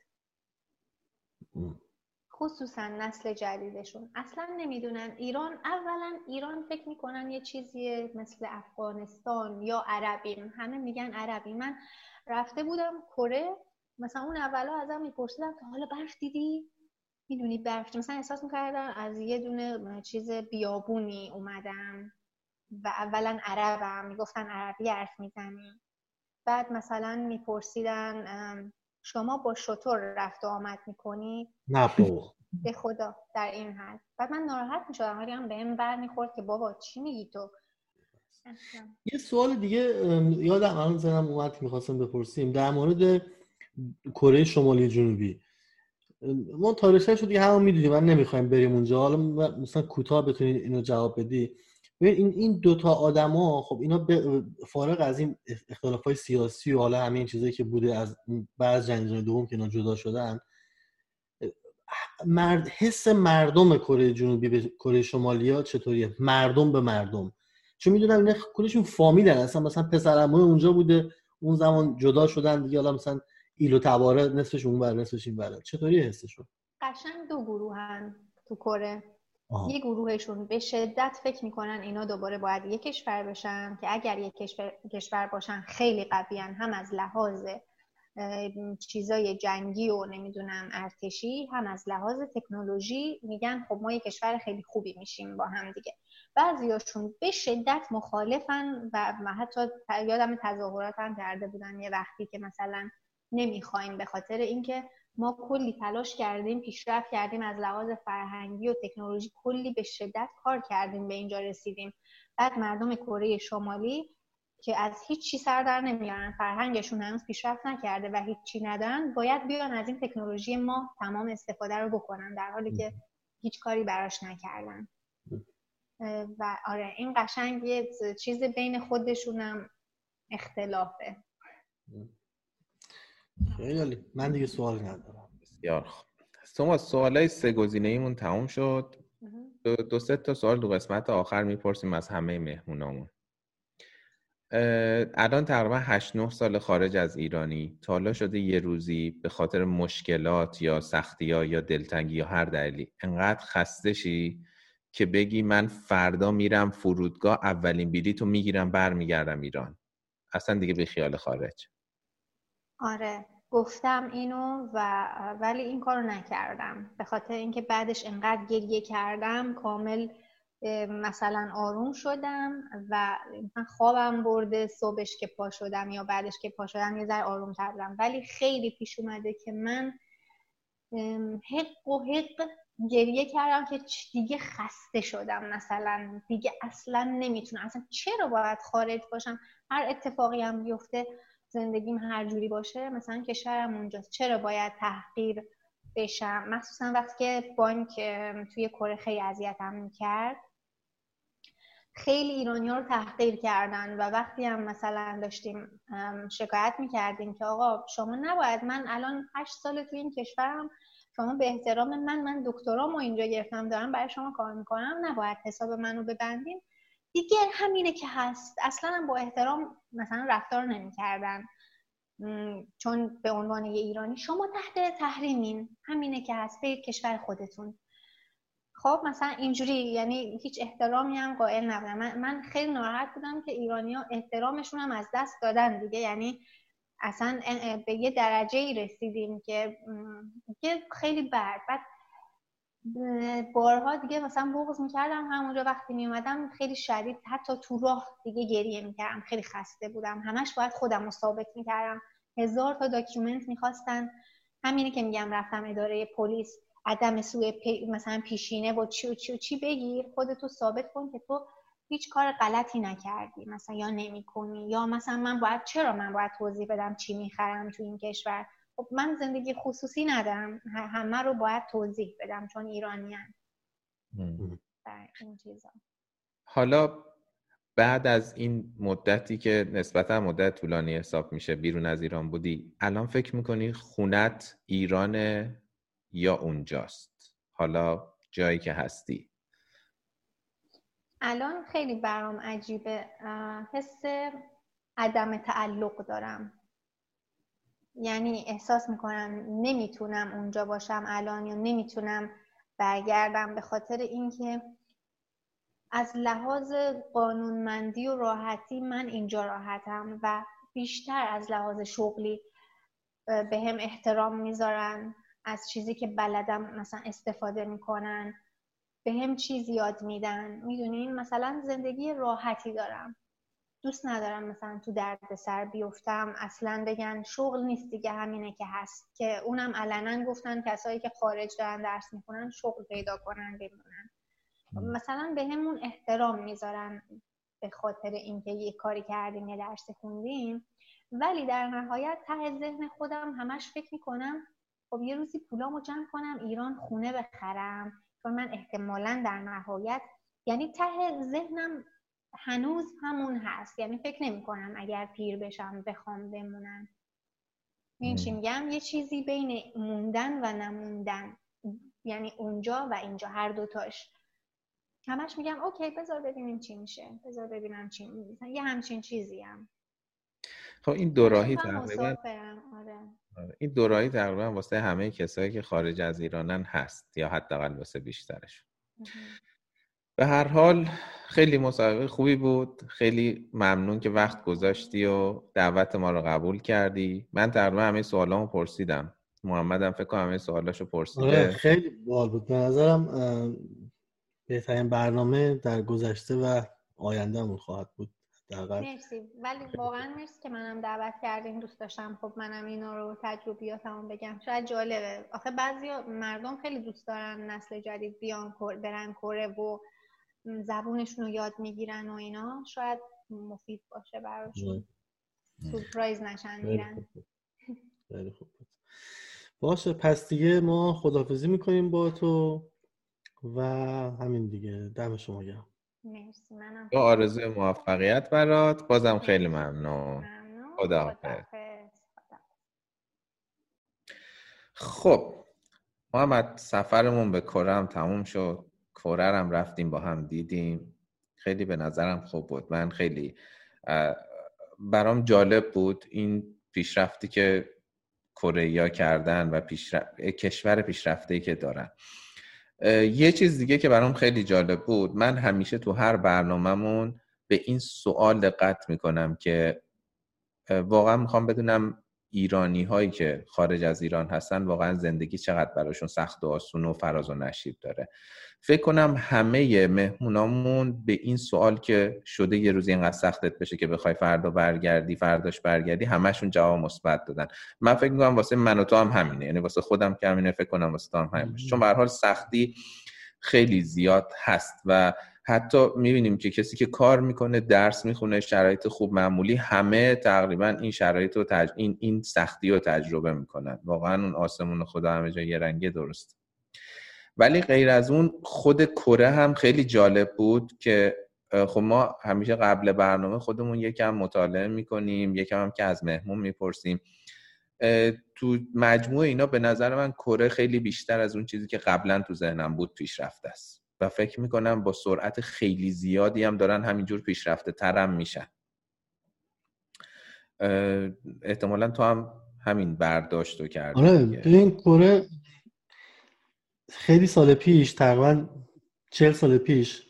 خصوصا نسل جدیدشون. اصلا نمی‌دونن. ایران اولا ایران فکر می‌کنن یه چیزی مثل افغانستان یا عربی همه میگن عربی. من رفته بودم کره مثلا اون اولا ازم میپرسیدم که حالا برف دیدی؟ می‌دونی برف؟ مثلا احساس می‌کردم از یه دونه چیز بیابونی اومدم و اولا عربم می‌گفتن عربی حرف می‌زنی. بعد مثلا میپرسیدن شما با شطور رفت و آمد می‌کنی؟ نه به خدا در این حد. بعد من ناراحت می‌شدم ولی هم بهم بر می‌خورد که بابا چی میگی تو؟ یه سوال دیگه یادم الان زنم اومد می‌خواستم بپرسیم. در مورد کره شمالی جنوبی. ما تاریخش رو دیگه همون می‌دونیم من نمی‌خوایم بریم اونجا. حالا مثلا کوتاه بتونید اینو جواب بدی. این این دوتا آدما خب اینا فارغ از این اختلاف های سیاسی و حالا همین چیزایی که بوده از بعد جنگ دوم که اینا جدا شدن مرد حس مردم کره جنوبی به کره شمالی ها چطوریه؟ مردم به مردم. چون می‌دونم اینا کلشون فامیلن اصلا مثلا پسرمون اونجا بوده اون زمان جدا شدن دیگه حالا مثلا ایلو تباره نصفش اون بر نصفش این بره چطوری حسشون؟ قشنگ دو گروهن تو کره. یه گروهشون به شدت فکر می‌کنن اینا دوباره باید یک کشور بشن که اگر یک کشور باشن خیلی قویان هم از لحاظ چیزای جنگی و نمی‌دونم ارتشی هم از لحاظ تکنولوژی میگن خب ما یک کشور خیلی خوبی میشیم با هم دیگه. بعضیاشون به شدت مخالفن و حتی یادم تظاهرات هم کرده بودن یه وقتی که مثلا نمی‌خوایم به خاطر اینکه ما کلی تلاش کردیم پیشرفت کردیم از لحاظ فرهنگی و تکنولوژی کلی به شدت کار کردیم به اینجا رسیدیم. بعد مردم کره شمالی که از هیچ چی سر در نمیارن. فرهنگشون هنوز پیشرفت نکرده و هیچی ندارن. باید بیان از این تکنولوژی ما تمام استفاده رو بکنن در حالی که هیچ کاری براش نکردن. و آره این قشنگ یه چیز بین خودشونم اختلافه. خیلی. من دیگه سوال ندارم. بسیار خوب. شما سوالای سه گزینه ایمون تموم شد. دو, دو سه تا سوال دو قسمت آخر می‌پرسیم از همه مهمونامون. الان تقریبا 8 9 سال خارج از ایرانی. تا حالا شده یه روزی به خاطر مشکلات یا سختی ها یا دلتنگی یا هر دلیلی. انقدر خسته شی که بگی من فردا میرم فرودگاه اولین بلیط رو می‌گیرم برمیگردم ایران. اصلا دیگه به خیال خارج. آره. گفتم اینو و ولی این کارو نکردم. به خاطر اینکه بعدش انقدر گریه کردم کامل مثلا آروم شدم و مثلا خوابم برده صبحش که پا شدم یا بعدش که پا شدم یه ذره آروم کردم ولی خیلی پیش اومده که من حق و حق گریه کردم که دیگه خسته شدم مثلا. دیگه اصلا نمی‌تونم. اصلا چرا باید خارج باشم؟ هر اتفاقی هم بیفته زندگیم هر جوری باشه مثلا کشورم اونجاست. چرا باید تحقیر بشم؟ مخصوصا وقتی که بانک توی کره خیلی اذیتم می‌کرد. خیلی ایرانی رو تحقیر کردن و وقتی هم مثلا داشتیم شکایت می‌کردیم که آقا شما نباید من الان هشت سال تو این کشورم شما به احترام من من دکترامو اینجا گرفتم دارم برای شما کار می‌کنم نباید حساب منو ببندین. دیگه همینه که هست. اصلا هم با احترام مثلا رفتار نمی‌کردن. چون به عنوان یه ایرانی شما تحت تحریمین. همینه که هست. به کشور خودتون. خب مثلا اینجوری یعنی هیچ احترامی هم قائل نبودم. من, من خیلی ناراحت بودم که ایرانی ها احترامشون هم از دست دادن دیگه. یعنی اصلا به یه درجه ای رسیدیم که خیلی بد. بعد بارها دیگه مثلا بغض می‌کردم. همونجا وقتی میومدم خیلی شدید حتی تو راه دیگه گریه می‌کردم. خیلی خسته بودم. همش باید خودم رو ثابت می‌کردم. هزار تا document می‌خواستن. همینه که میگم رفتم اداره پلیس. عدم سوء مثلا پیشینه و چی و چی و چی بگیر خودتو ثابت کن که تو هیچ کار غلطی نکردی مثلا یا نمی‌کنی یا مثلا من باید چرا من باید توضیح بدم چی می‌خرم تو این کشور؟ خب من زندگی خصوصی ندارم همه رو باید توضیح بدم چون ایرانیان این چیزا. حالا بعد از این مدتی که نسبتا مدت طولانی حساب میشه بیرون از ایران بودی الان فکر می‌کنی خونت ایران یا اونجاست. حالا جایی که هستی. الان خیلی برام عجیبه. حس عدم تعلق دارم. یعنی احساس می‌کنم نمی‌تونم اونجا باشم الان یا نمی‌تونم برگردم. به خاطر اینکه از لحاظ قانونمندی و راحتی من اینجا راحتم و بیشتر از لحاظ شغلی به هم احترام می‌ذارن. از چیزی که بلدم مثلا استفاده می‌کنن به هم چیز یاد میدن. می‌دونین؟ مثلا زندگی راحتی دارم. دوست ندارم مثلا تو درد سر بیفتم. اصلا بگن شغل نیست دیگه همینه که هست. که اونم علنا گفتن کسایی که خارج دارن درس می‌کنن شغل پیدا کنن بمونن. مثلا به همون احترام می‌ذارن به خاطر اینکه یه کاری کردیم یه درس خوندیم ولی در نهایت ته ذهن خودم همش فکر می‌کنم خب یه روزی پولامو جمع کنم ایران خونه بخرم. چون من احتمالا در نهایت یعنی ته ذهنم هنوز همون هست. یعنی فکر نمی کنم اگر پیر بشم بخوام بمونم. این چی میگم؟ یه چیزی بین موندن و نموندن. یعنی اونجا و اینجا هر دوتاش همش میگم اوکی بذار ببینیم چی میشه. بذار ببینم چی میشه یه همچین چیزی هم. خب این دوراهی تقریبا آره. آره. این دوراهی تقریبا واسه همه کسایی که خارج از ایرانن هست یا حداقل واسه بیشترش. به هر حال خیلی مسابقه خوبی بود. خیلی ممنون که وقت گذاشتی و دعوت ما رو قبول کردی. من تقریبا همه سوالامو پرسیدم. محمدم فکر کنم همه سوالاشو پرسیده. آره خیلی بال بود. به نظرم بهترین برنامه در گذشته و آیندهمون خواهد بود. مرسی. ولی واقعا مرسی که منم دعوت کردین. دوست داشتم. خب منم اینا رو تجربیاتمو بگم. شاید جالبه. آخه بعضی مردم خیلی دوست دارن نسل جدید بیان برن کره و زبونشون رو یاد می‌گیرن و اینا. شاید مفید باشه براشون. سورپرایز نشن میرن. خیلی خوب باشه. پس دیگه ما خدافزی می‌کنیم با تو و همین دیگه. دم شما گرم. مرسی منم با آرزوی موفقیت برات. بازم خیلی ممنون. خدا خب محمد سفرمون به کره هم تموم شد. کره هم رفتیم با هم دیدیم. خیلی به نظرم خوب بود. من خیلی برام جالب بود این پیشرفتی که کره کردن و پیشرفت... کشور پیشرفته که دارن. یه چیز دیگه که برام خیلی جالب بود من همیشه تو هر برنامهمون به این سوال دقت می‌کنم که واقعا می‌خوام بدونم ایرانی هایی که خارج از ایران هستن واقعا زندگی چقدر براشون سخت و آسون و فراز و نشیب داره. فکر کنم همه مهمونامون به این سوال که شده یه روزی اینقدر سختت بشه که بخوای فردا برگردی فرداش برگردی همشون جواب مثبت دادن. من فکر می‌کنم واسه من و تو هم همینه. یعنی واسه خودم که همینه فکر کنم واسه تو هم همینه چون به حال سختی خیلی زیاد هست و حتی می‌بینیم که کسی که کار می‌کنه درس می‌خونه شرایط خوب معمولی همه تقریبا این شرایط و تج... این, این سختی رو تجربه می‌کنن. واقعا اون آسمون خدا همه جا یه رنگه درست. ولی غیر از اون خود کره هم خیلی جالب بود که خب ما همیشه قبل برنامه خودمون یکم مطالعه می‌کنیم یکم هم که از مهمون می‌پرسیم. تو مجموع اینا به نظر من کره خیلی بیشتر از اون چیزی که قبلا تو ذهنم بود پیشرفته است. و فکر می‌کنم با سرعت خیلی زیادی هم دارن همینجور پیشرفته ترم میشن. احتمالا تو هم همین برداشت رو کردی آره این کره خیلی سال پیش تقریبا چل سال پیش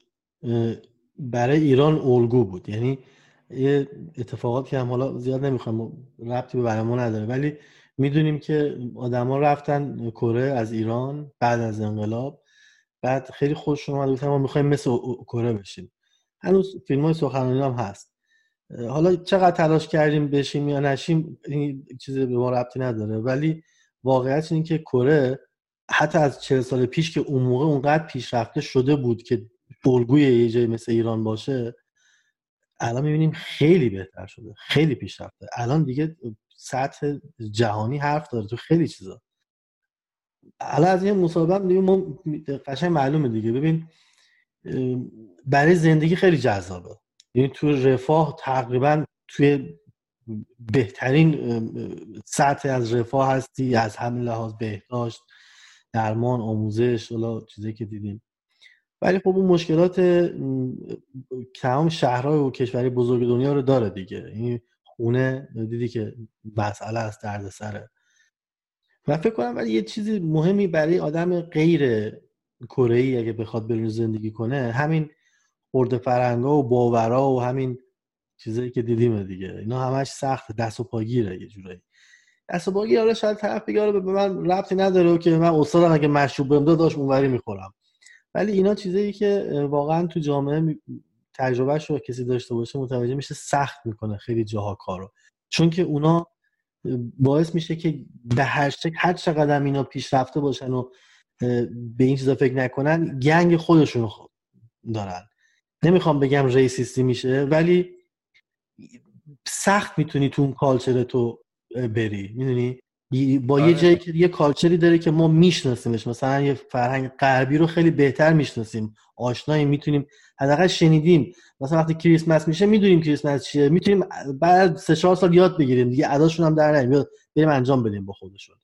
برای ایران الگو بود. یعنی یه اتفاقات که هم حالا زیاد نمی‌خوام ربطی به برنامه نداره ولی می‌دونیم که آدما رفتن کره از ایران بعد از انقلاب. بعد خیلی خوششون اومد گفتن ما می‌خوایم مثل کره بشیم. هنوز فیلم های سخنرانی هم هست. حالا چقدر تلاش کردیم بشیم یا نشیم این چیزی به ما ربطی نداره. ولی واقعیت اینه که کره حتی از چه سال پیش که اون موقع اونقدر پیشرفته شده بود که الگوی یه جای مثل ایران باشه الان می‌بینیم خیلی بهتر شده خیلی پیشرفته. الان دیگه سطح جهانی حرف داره تو خیلی چیزا. الان از این مسابقه دیگه ما قشنگ معلومه دیگه. ببین برای زندگی خیلی جذابه. یعنی تو رفاه تقریبا توی بهترین سطح از رفاه هستی از همین لحاظ بهداشت درمان آموزش حالا چیزی که دیدیم. ولی خب اون مشکلات تمام شهرهای و کشوری بزرگ دنیا رو داره دیگه. این خونه دیدی که مسئله از درد سره و فکر کنم ولی یه چیزی مهمی برای آدم غیر کره اگه بخواد برون زندگی کنه همین خورده فرنگا و باورا و همین چیزایی که دیدیم دیگه. اینا همش سخت دست و پاگیره یه جورایی. دست و پاگیر آره شاید طرف بگه آره به من ربطی نداره که من استادم اگه مشروب بهم داشت اونوری می‌خورم. ولی اینا چیزایی که واقعا تو جامعه تجربهش رو کسی داشته باشه متوجه میشه سخت می‌کنه خیلی جاها کارو. چون که اونا باعث میشه که به هر شکل هر چقدر اینا پیشرفته باشن و به این چیزا فکر نکنن گنگ خودشون دارن. نمی‌خوام بگم ریسیستی میشه ولی سخت می‌تونی تو اون کالچر تو بری. می‌دونی؟ با یه آره. جایی که یه کالچری داره که ما میشناسیمش. مثلا یه فرهنگ غربی رو خیلی بهتر می‌شناسیم. آشنایی می‌تونیم حداقل شنیدیم. مثلا وقتی کریسمس میشه می‌دونیم کریسمس چیه. می‌تونیم بعد سه چهار سال یاد بگیریم دیگه. اداشون هم در نمیاد بریم انجام بدیم با خودشون.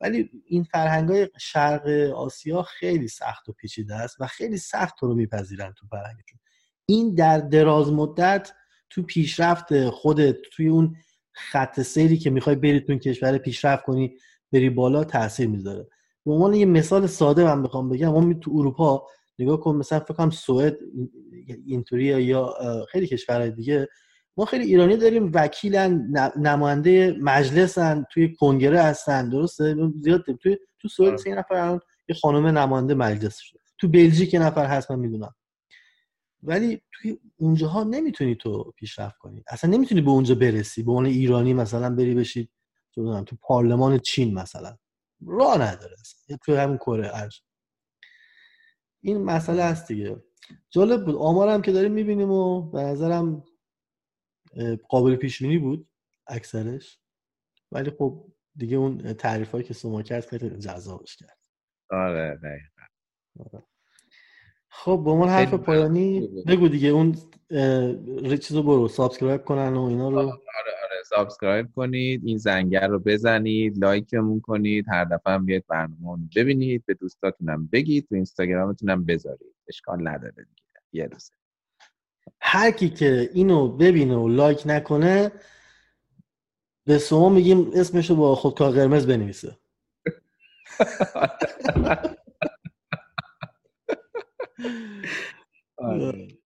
ولی این فرهنگ های شرق آسیا خیلی سخت و پیچیده است و خیلی سخت تو رو میپذیرن تو فرهنگشون. این در دراز مدت تو پیشرفت خودت توی اون خط سیری که می‌خوای بری تو این کشور پیشرفت کنی بری بالا تاثیر می‌ذاره. به عنوان یه مثال ساده من بخوام بگم ما تو اروپا نگاه کن مثلا فکر کنم سوئد اینطوری یا خیلی کشورهای دیگه. ما خیلی ایرانی داریم وکیلن نماینده مجلسن توی کنگره هستن درسته؟ زیاد توی تو سوئد آره. سه نفر یه خانم نماینده مجلس شده. تو بلژیک یه نفر هست من می‌دونم. ولی توی اونجاها نمی‌تونی تو پیشرفت کنی. اصلا نمی‌تونی به اونجا برسی. به عنوان ایرانی مثلا بری بشید تو پارلمان چین مثلا. راه نداره اصلا. توی همین کره ارج این مسئله هست دیگه. جالب بود. آمارم که داریم می‌بینیم و به نظرم قابل پیش بینی بود اکثرش. ولی خب دیگه اون تعریف هایی که شما کرد خیلی جذابش کرد. آره دقیقا. آره. خب بهمن حرف پایانی بگو دیگه اون چیزو برو subscribe کنن و اینا رو. آره آره subscribe کنید این زنگه رو بزنید like مون کنید هر دفعه هم بیاید برنامه رو ببینید به دوستاتونم بگید تو اینستاگرامتونم بذارید. اشکال نداره دیگه یه روزه. هر کی که اینو ببینه و لایک نکنه به شما میگیم اسمشو با خودکار قرمز بنویسه. آره.